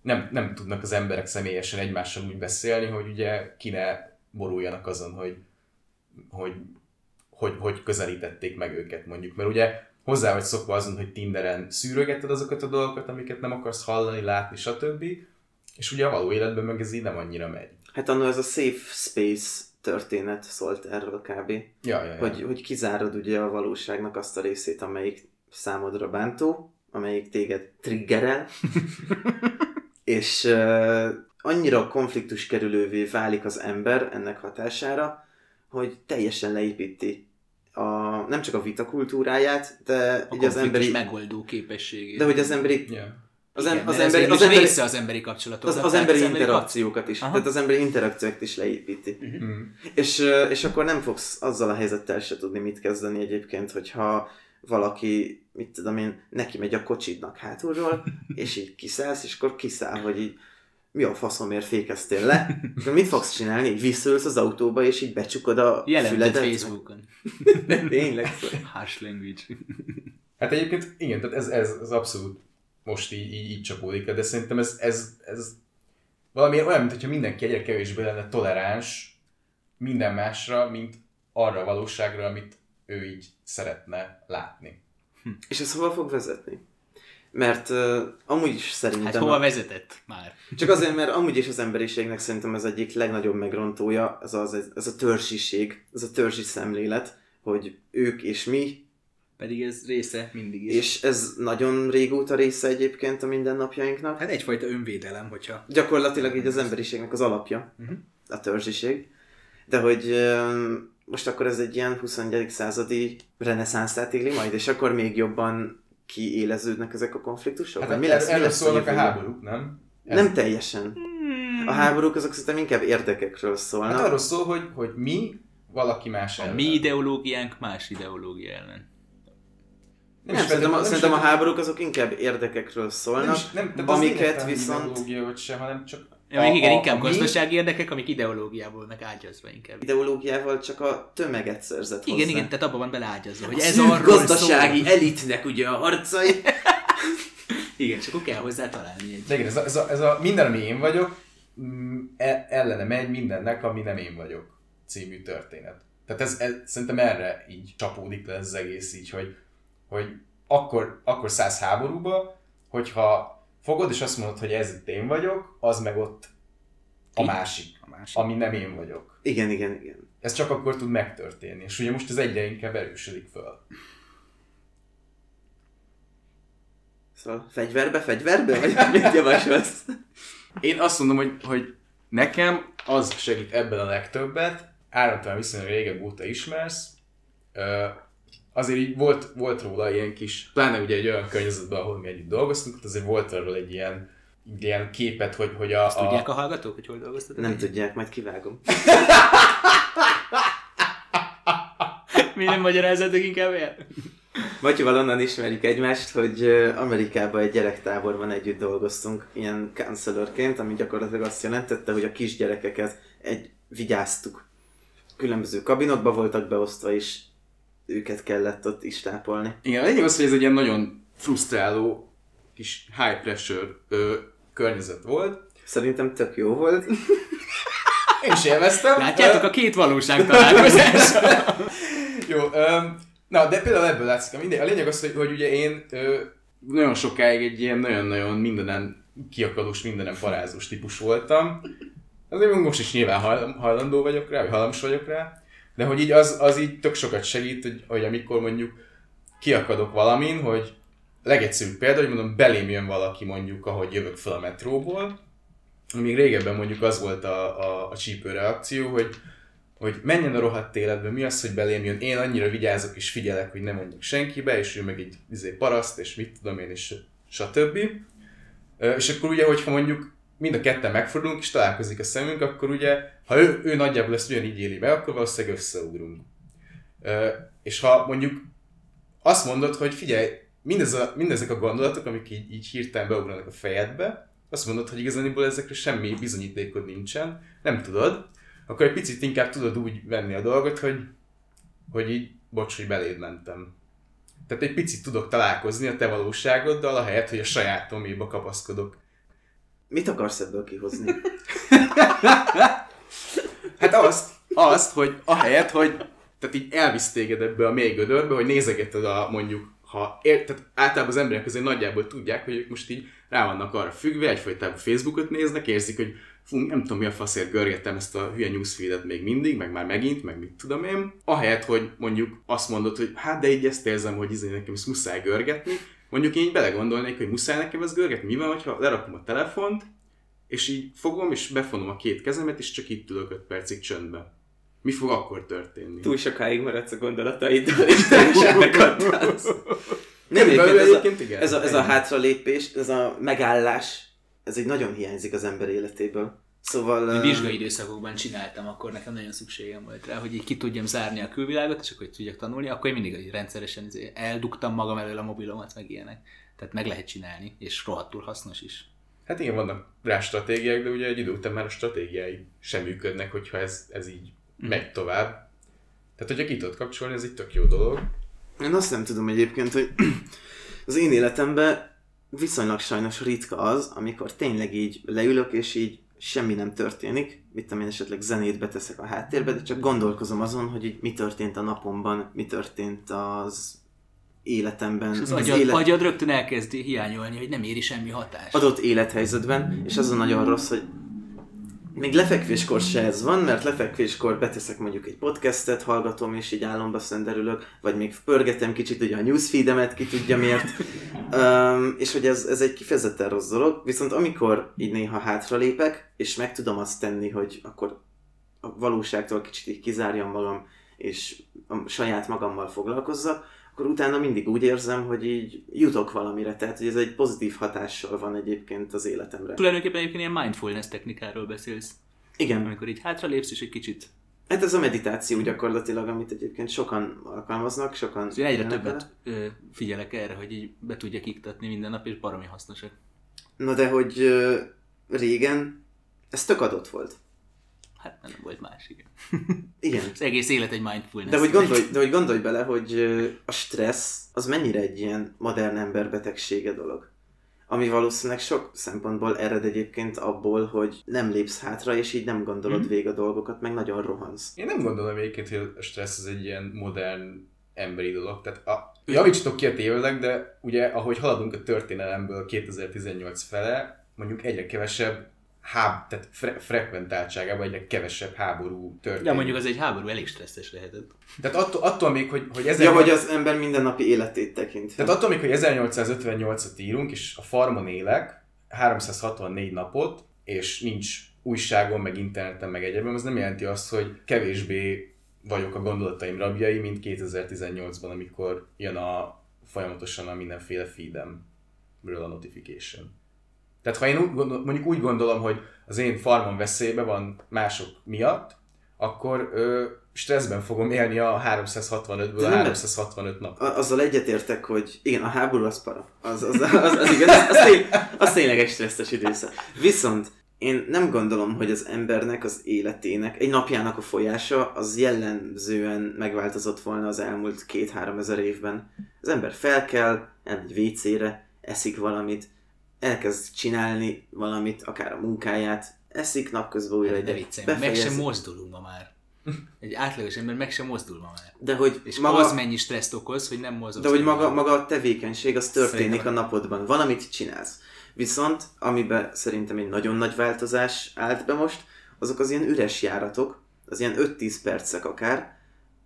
nem, nem tudnak az emberek személyesen egymással úgy beszélni, hogy ugye ki ne boruljanak azon, hogy, hogy, hogy, hogy közelítették meg őket mondjuk. Mert ugye hozzá vagy szokva azon, hogy Tinderen szűrögeted azokat a dolgokat, amiket nem akarsz hallani, látni, stb. És ugye a való életben meg ez így nem annyira megy. Hát annól ez a safe space történet szólt erről kb. Ja, ja, ja. Hogy, hogy kizárod ugye a valóságnak azt a részét, amelyik számodra bántó, amelyik téged triggerel, és uh, annyira konfliktus kerülővé válik az ember ennek hatására, hogy teljesen leépíti a, nem csak a vita kultúráját, de A ugye az emberi, megoldó képességét. de hogy az emberi, ja. az, em, Igen, az, emberi, az, emberi, része az emberi kapcsolatoknak. az, az tehát emberi interakciókat is, Aha. tehát az emberi interakciókat is leépíti. Mm. És, és akkor nem fogsz azzal a helyzettel se tudni mit kezdeni egyébként, hogyha valaki, mit tudom én, neki megy a kocsidnak hátulról, és így kiszállsz, és akkor kiszáll, hogy így mi a faszomért fékeztél le, akkor mit fogsz csinálni? Így visszaülsz az autóba, és így becsukod a Jelentet füledet. Facebookon. De tényleg. Harsh language. Hát egyébként igen, tehát ez, ez, ez abszolút most így, így, így csapódik de szerintem ez, ez, ez valami olyan, mintha mindenki egyre kevésbé lenne toleráns minden másra, mint arra a valóságra, amit ő így szeretne látni. És ez hova fog vezetni? Mert uh, amúgy is szerintem... Hát hova vezetett már? Csak azért, mert amúgy is az emberiségnek szerintem az egyik legnagyobb megrontója, ez, az, ez a törzsiség, ez a törzsi szemlélet, hogy ők és mi, Pedig ez része mindig is. és ez nagyon régóta része egyébként a mindennapjainknak. Hát egyfajta önvédelem, hogyha Gyakorlatilag így az emberiségnek az alapja, Mhm. a törzsiség. De hogy öm, most akkor ez egy ilyen 21. századi reneszánszát éli majd, és akkor még jobban kiéleződnek ezek a konfliktusok? Hát mi lesz, erről a szólnak a háborúk, nem? Ez- Nem teljesen. A háborúk azok szerintem inkább érdekekről szólnak. Hát arról szól, hogy, hogy mi valaki más A ellen. mi ideológiánk más ideológia ellen. nem, is szerintem, a, feltétlenül- szerintem a nem háborúk azok inkább érdekekről szólnak, nem, is, nem, amiket viszont ideológia vagy se, hanem csak Ja, még igen, a- inkább a mi- gazdasági érdekek, amik ideológiából meg ágyazva inkább. ideológiával csak a tömeget szerzett Igen, hozzá. igen, tehát abban van beleágyazva, hogy a ez arról gazdasági szól. elitnek ugye a harcai. Igen, csak akkor kell hozzá találni egy. De igen, ez a, ez a, ez a minden, ami én vagyok, mm, e- ellene megy mindennek, ami nem én vagyok című történet. Tehát ez, ez szerintem erre így csapódik le ez az egész így, hogy, hogy akkor, akkor szállsz háborúba, hogyha fogod és azt mondod, hogy ez itt én vagyok, az meg ott a másik, A másik. ami nem én vagyok. Igen, igen, igen. Ez csak akkor tud megtörténni, és ugye most ez egyre inkább erősödik föl. Szóval fegyverbe, fegyverbe? Vagy mit javasolsz? Én azt mondom, hogy, hogy nekem az segít ebben a legtöbbet, áramtalan viszonylag régebb óta ismersz, azért így volt, volt róla ilyen kis, pláne ugye egy olyan környezetben, ahol mi együtt dolgoztunk, ott azért volt arról egy ilyen, ilyen képet, hogy, hogy a, Azt tudják a hallgatók, hogy hol dolgoztatok? Nem tudják, majd kivágom. Mi nem magyarázatok inkább el? Matyival onnan ismerjük egymást, hogy Amerikában egy gyerektáborban együtt dolgoztunk, ilyen counselorként, ami gyakorlatilag azt jelentette, hogy a kisgyerekeket egy vigyáztuk. Különböző kabinokba voltak beosztva, és őket kellett ott is tápolni. Igen, a lényeg az, hogy ez egy ilyen nagyon frusztráló kis high pressure ö, környezet volt. Szerintem tök jó volt. Én is élveztem. Látjátok a két valóság találkozása? Jó, öm, na, de például ebből látszik, mindegy. A lényeg az, hogy, hogy ugye én ö, nagyon sokáig egy ilyen nagyon-nagyon mindenen kiakadós, mindenen parázós típus voltam. Azért most is nyilván hajl- hajlandó vagyok rá, vagy hajlamos vagyok rá, de hogy így az, az így tök sokat segít, hogy, hogy amikor mondjuk kiakadok valamin, hogy legegyszerűbb példa, hogy mondom, belém jön valaki mondjuk, ahogy jövök fel a metróból, még régebben mondjuk az volt a, a, a csípő reakció, hogy hogy menjen a rohadt életbe, mi az, hogy belém jön, én annyira vigyázok és figyelek, hogy nem mondjuk senkibe, és ő meg egy izé, paraszt, és mit tudom én, és stb. És akkor ugye, hogyha mondjuk mind a ketten megfordulunk, és találkozik a szemünk, akkor ugye, ha ő, ő nagyjából ezt ugyanígy éli meg, akkor valószínűleg összeugrunk. És ha mondjuk azt mondod, hogy figyelj, mindez a, mindezek a gondolatok, amik így, így hirtelen beugranak a fejedbe, azt mondod, hogy igazából ezekre semmi bizonyítékod nincsen, nem tudod, akkor egy picit inkább tudod úgy venni a dolgot, hogy, hogy így, bocs, hogy beléd mentem. Tehát egy picit tudok találkozni a te valóságoddal, ahelyett, hogy a sajátoméba kapaszkodok. Mit akarsz ebből kihozni? Hát azt, azt, hogy ahelyett, hogy tehát így elvisz téged ebbe a mély gödörbe, hogy nézegeted a mondjuk, ha ér, tehát általában az emberek azért nagyjából tudják, hogy ők most így rá vannak arra függve, egyfajtában Facebookot néznek, érzik, hogy fú, nem tudom mi a faszért görgetem ezt a hülye newsfeedet még mindig, meg már megint, meg mit tudom én. Ahelyett, hogy mondjuk azt mondod, hogy hát de így ezt érzem, hogy izé nekem ezt muszáj görgetni, mondjuk én így belegondolnék, hogy muszáj nekem ezt görgetni, mi van, ha lerakom a telefont, és így fogom, és befonom a két kezemet, és csak itt ülök 5 percig csöndbe. Mi fog akkor történni? Túl sokáig maradsz a gondolataiddal, és teljesen megkattansz. Nem, egyébként ez a, igen. ez, a, ez a hátralépés, ez a megállás, ez egy nagyon hiányzik az ember életéből. Szóval... Én vizsgai időszakokban csináltam, akkor nekem nagyon szükségem volt rá, hogy így ki tudjam zárni a külvilágot, és akkor hogy tudjak tanulni, akkor én mindig rendszeresen izé eldugtam magam elől a mobilomat, meg ilyenek. Tehát meg lehet csinálni, és rohadtul hasznos is. Hát igen, vannak rá stratégiák, de ugye egy idő után már a stratégiái sem működnek, hogyha ez, ez így Mhm. megy tovább. Tehát, hogyha ki tudod kapcsolni, ez egy tök jó dolog. Én azt nem tudom egyébként, hogy az én életemben viszonylag sajnos ritka az, amikor tényleg így leülök, és így semmi nem történik, mit tudom én esetleg zenét beteszek a háttérbe, de csak gondolkozom azon, hogy így mi történt a napomban, mi történt az életemben, És az, az agyad, élet, agyad rögtön elkezdi hiányolni, hogy nem éri semmi hatást. adott élethelyzetben, és az a nagyon rossz, hogy még lefekvéskor se ez van, mert lefekvéskor beteszek mondjuk egy podcastet, hallgatom, és így álomba szenderülök, vagy még pörgetem kicsit ugye a newsfeedemet, ki tudja miért. Um, és hogy ez, ez egy kifejezetten rossz dolog, viszont amikor így néha hátralépek, és meg tudom azt tenni, hogy akkor a valóságtól kicsit így kizárjam magam, és a saját magammal foglalkozzak, akkor utána mindig úgy érzem, hogy így jutok valamire, tehát hogy ez egy pozitív hatással van egyébként az életemre. Tulajdonképpen egyébként ilyen mindfulness technikáról beszélsz. Igen, Amikor így hátralépsz és egy kicsit hát ez a meditáció gyakorlatilag, amit egyébként sokan alkalmaznak, sokan... Szóval egyre többet ö, figyelek erre, hogy így be tudjak iktatni minden nap, és baromi hasznosak. Na de hogy ö, régen ez tök adott volt. Hát nem volt más, igen. Igen. Az egész élet egy mindfulness. De hogy, gondolj, de hogy gondolj bele, hogy a stressz az mennyire egy ilyen modern ember betegsége dolog. Ami valószínűleg sok szempontból ered egyébként abból, hogy nem lépsz hátra, és így nem gondolod Mhm. végig a dolgokat, meg nagyon rohansz. Én nem gondolom egyébként, hogy a stressz az egy ilyen modern emberi dolog. Tehát a, javítsatok ki a tévedek, de ugye ahogy haladunk a történelemből 2018 fele, mondjuk egyre kevesebb háb, tehát fre- frekventáltságában egyre kevesebb háború történik. De mondjuk az egy háború elég stresszes lehetett. Tehát attól, attól még, hogy, hogy, Ja, 18... hogy az ember mindennapi életét tekint. Tehát attól még, hogy 1858-at írunk, és a farmon élek 364 napot, és nincs újságon, meg interneten, meg egyébben, az nem jelenti azt, hogy kevésbé vagyok a gondolataim rabjai, mint 2018-ban, amikor jön a folyamatosan a mindenféle feedemről a notification. Tehát ha én úgy gondol, mondjuk úgy gondolom, hogy az én farmon veszélybe van mások miatt, akkor ö, stresszben fogom élni a 365-ből De a nem- 365 nap. Azzal egyetértek, hogy igen, a háború az para. Az, az, az, az, az igaz, az, az, tény, az tényleg egy stresszes időszak. Viszont én nem gondolom, hogy az embernek az életének, egy napjának a folyása az jellemzően megváltozott volna az elmúlt két-három ezer évben. Az ember felkel, elmegy WC-re, eszik valamit, elkezd csinálni valamit, akár a munkáját, eszik napközben újra De egyet, meg sem mozdulunk ma már. Egy átlagos ember meg sem mozdul ma már. De hogy És maga... az mennyi stresszt okoz, hogy nem mozog. De hogy maga, maga a tevékenység, az történik Szerintem- a napodban. Valamit csinálsz. Viszont, amiben szerintem egy nagyon nagy változás állt be most, azok az ilyen üres járatok, az ilyen 5-10 percek akár,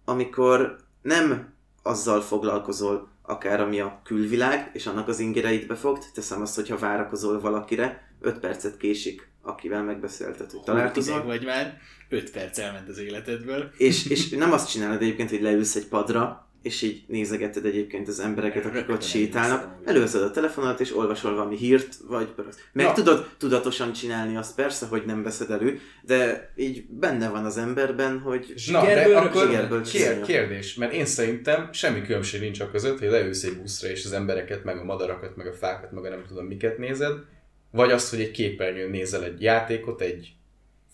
amikor nem azzal foglalkozol, akár ami a külvilág, és annak az ingereit befogd, teszem azt, hogyha várakozol valakire, 5 percet késik, akivel megbeszélted, hogy találkozol. vagy már 5 perc elment az életedből. És, és nem azt csinálod egyébként, hogy leülsz egy padra, és így nézegeted egyébként az embereket, akik Rögtön ott sétálnak, előveszed a telefonodat, és olvasol valami hírt, vagy meg Na. tudod tudatosan csinálni azt persze, hogy nem veszed elő, de így benne van az emberben, hogy Na, de akkor zsigerből kér, kérdés, mert én szerintem semmi különbség nincs a között, hogy leülsz egy buszra, és az embereket, meg a madarakat, meg a fákat, meg a nem tudom miket nézed, vagy azt, hogy egy képernyőn nézel egy játékot, egy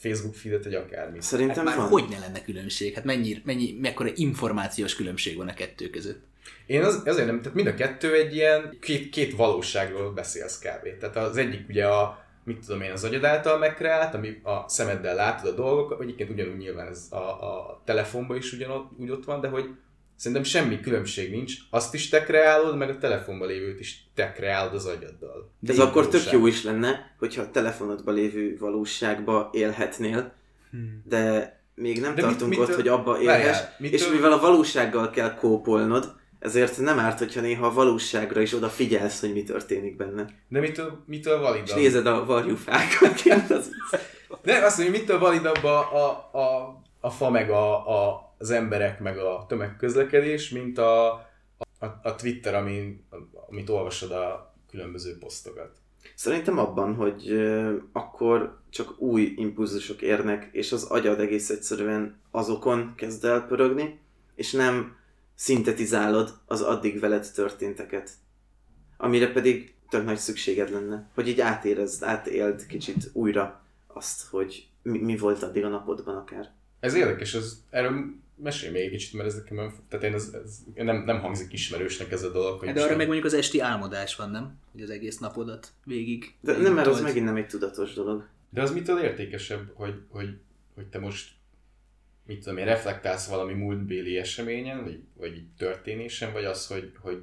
Facebook feedet, egy akármit. szerintem Hát már van. hogy ne lenne különbség? Hát mennyi, mennyi, mekkora információs különbség van a kettő között? Én az, azért nem, tehát mind a kettő egy ilyen, két, két valóságról beszélsz kb. Tehát az egyik ugye a, mit tudom én, az agyad által megkreált, ami a szemeddel látod a dolgokat, egyébként ugyanúgy nyilván ez a, a telefonban is ugyanott, úgy ott van, de hogy szerintem semmi különbség nincs. Azt is te kreálod, meg a telefonban lévőt is te kreálod az agyaddal. De ez akkor tök valóság. jó is lenne, hogyha a telefonodban lévő valóságba élhetnél, de még nem De tartunk mit- ott, mitől- hogy abba élhess, mitől- és mivel a valósággal kell kópolnod, ezért nem árt, hogyha néha a valóságra is odafigyelsz, hogy mi történik benne. De mitől, mitől És validabb? nézed a varjúfákat, az De azt mondja, mitől validabb a, a, a, a fa, meg a, a, az emberek, meg a tömegközlekedés, mint a, a, a Twitter, amin, amit olvasod a különböző posztokat. Szerintem abban, hogy akkor csak új impulzusok érnek, és az agyad egész egyszerűen azokon kezd el pörögni, és nem szintetizálod az addig veled történteket. Amire pedig tök nagy szükséged lenne, hogy így átérezd, átéld kicsit újra azt, hogy mi, mi volt addig a napodban akár. Ez érdekes, ez, erről mesélj még egy kicsit, mert ez nekem, nem- tehát én ez, ez nem, nem hangzik ismerősnek ez a dolog. Hogy Hát De arra sem- meg mondjuk az esti álmodás van, nem? Hogy az egész napodat végig. De nem, mert az megint nem egy tudatos dolog. De az mitől értékesebb, hogy, hogy, hogy te most mit tudom én, reflektálsz valami múltbéli eseményen, vagy, vagy történésen, vagy az, hogy, hogy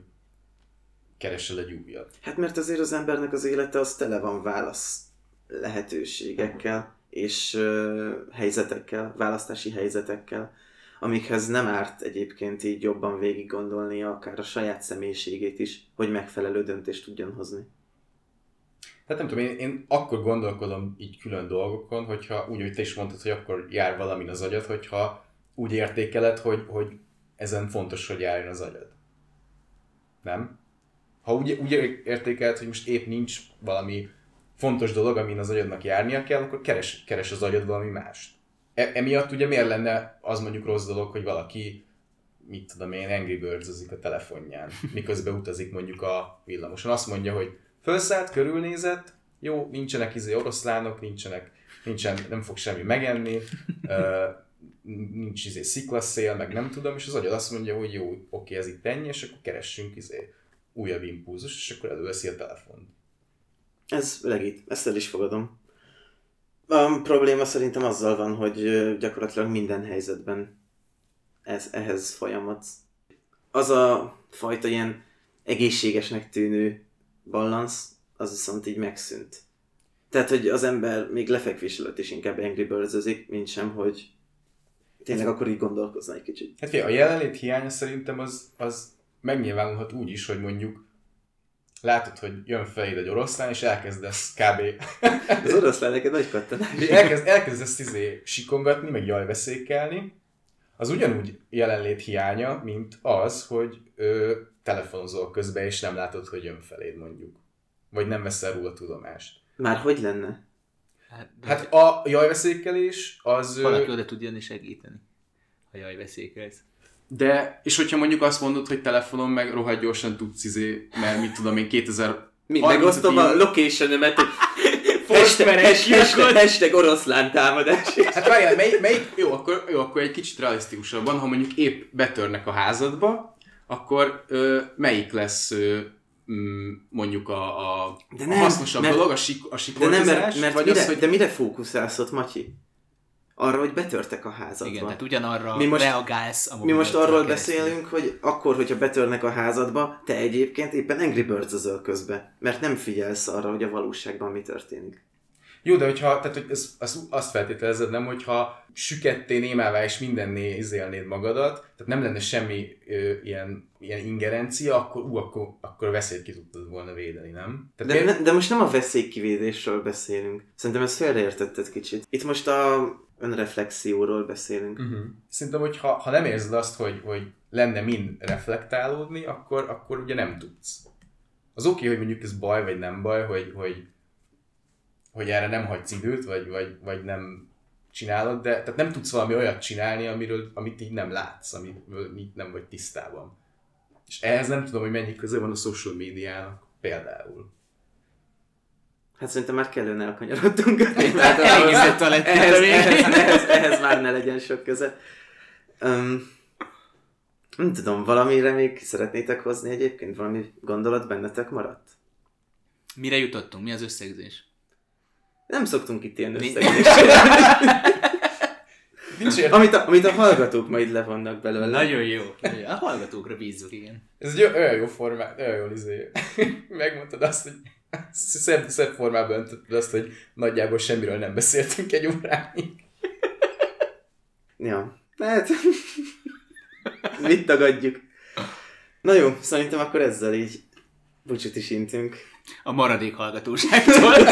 keresel egy újat. Hát mert azért az embernek az élete az tele van válasz lehetőségekkel és ö, helyzetekkel, választási helyzetekkel, amikhez nem árt egyébként így jobban végig gondolnia akár a saját személyiségét is, hogy megfelelő döntést tudjon hozni. Hát nem tudom, én, én akkor gondolkodom így külön dolgokon, hogyha úgy, hogy te is mondtad, hogy akkor jár valamin az agyad, hogyha úgy értékeled, hogy, hogy ezen fontos, hogy járjon az agyad. Nem? Ha úgy, úgy értékelt, hogy most épp nincs valami fontos dolog, amin az agyadnak járnia kell, akkor keres, keres az agyad valami mást. E, emiatt ugye miért lenne az mondjuk rossz dolog, hogy valaki mit tudom én, Angry birds a telefonján, miközben utazik mondjuk a villamoson. Azt mondja, hogy felszállt, körülnézett, jó, nincsenek izé oroszlánok, nincsenek, nincsen, nem fog semmi megenni, nincs izé sziklaszél, meg nem tudom, és az agyad azt mondja, hogy jó, oké, ez itt ennyi, és akkor keressünk izé újabb impulzus, és akkor előveszi a telefont. Ez legit, ezt el is fogadom. A probléma szerintem azzal van, hogy gyakorlatilag minden helyzetben ez, ehhez folyamat. Az a fajta ilyen egészségesnek tűnő balansz, az viszont így megszűnt. Tehát, hogy az ember még lefekvés előtt is inkább Angry birds mint sem, hogy tényleg akkor így gondolkozna egy kicsit. Hát a jelenlét hiánya szerintem az, az megnyilvánulhat úgy is, hogy mondjuk látod, hogy jön feléd egy oroszlán, és elkezdesz kb. Az oroszlán neked nagy kattanás. Elkezd, elkezdesz izé sikongatni, meg jajveszékelni, az ugyanúgy jelenlét hiánya, mint az, hogy ö, telefonozol közben, és nem látod, hogy jön feléd mondjuk. Vagy nem veszel róla tudomást. Már hogy lenne? Hát, hát a jajveszékelés az... Valaki oda tud jönni segíteni, ha jajveszékelsz. De, és hogyha mondjuk azt mondod, hogy telefonon meg rohadt gyorsan tudsz izé, mert mit tudom én, 2000 Mi, megosztom a location-emet, hashtag, hashtag, hashtag oroszlán támadás. Hát várjál, melyik, melyik, jó, akkor, jó, akkor egy kicsit realisztikusabban, ha mondjuk épp betörnek a házadba, akkor ö, melyik lesz ö, mm, mondjuk a, a, de nem, a hasznosabb mert, dolog, a, sik, a De nem, mert, mert vagy mire, az, hogy... De mire fókuszálsz ott, Matyi? Arra, hogy betörtek a házadba. Igen, tehát ugyanarra mi most, reagálsz. Mi most arról beszélünk, hogy akkor, hogyha betörnek a házadba, te egyébként éppen Angry birds közbe, mert nem figyelsz arra, hogy a valóságban mi történik. Jó, de hogyha, tehát hogy ez, az, azt feltételezed nem, hogyha süketté némává és mindenné izélnéd magadat, tehát nem lenne semmi ö, ilyen, ilyen ingerencia, akkor, ú, akkor, akkor veszélyt ki tudtad volna védeni, nem? Tehát de, miért... de most nem a veszélykivédésről beszélünk. Szerintem ezt félreértetted kicsit. Itt most a önreflexióról beszélünk. Uh-huh. Szerintem, hogy ha, ha nem érzed azt, hogy, hogy lenne min reflektálódni, akkor, akkor ugye nem tudsz. Az oké, okay, hogy mondjuk ez baj, vagy nem baj, hogy, hogy, hogy erre nem hagysz időt, vagy, vagy, vagy nem csinálod, de tehát nem tudsz valami olyat csinálni, amiről, amit így nem látsz, amit nem vagy tisztában. És ehhez nem tudom, hogy mennyi köze van a social médiának például. Hát szerintem már kellően elkanyarodtunk a témát. ehhez, ehhez, ehhez, ehhez, már ne legyen sok köze. Um, nem tudom, valamire még szeretnétek hozni egyébként? Valami gondolat bennetek maradt? Mire jutottunk? Mi az összegzés? Nem szoktunk itt ilyen összegzést. Nincs amit, a, amit a hallgatók majd levonnak belőle. Nagyon jó. A hallgatókra bízunk, igen. Ez egy olyan jó formát, olyan jó izé. Megmondtad azt, hogy szebb, szebb formában öntötted azt, hogy nagyjából semmiről nem beszéltünk egy óráig. Ja, hát mit tagadjuk. Na jó, szerintem akkor ezzel így búcsút is intünk. A maradék hallgatóságtól.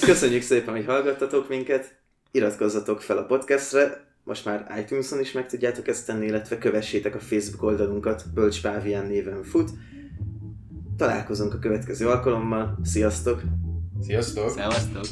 Köszönjük szépen, hogy hallgattatok minket. Iratkozzatok fel a podcastre, most már iTunes-on is meg tudjátok ezt tenni, illetve kövessétek a Facebook oldalunkat, Bölcs Pávián néven fut. Találkozunk a következő alkalommal. Sziasztok! Sziasztok! Szevasztok!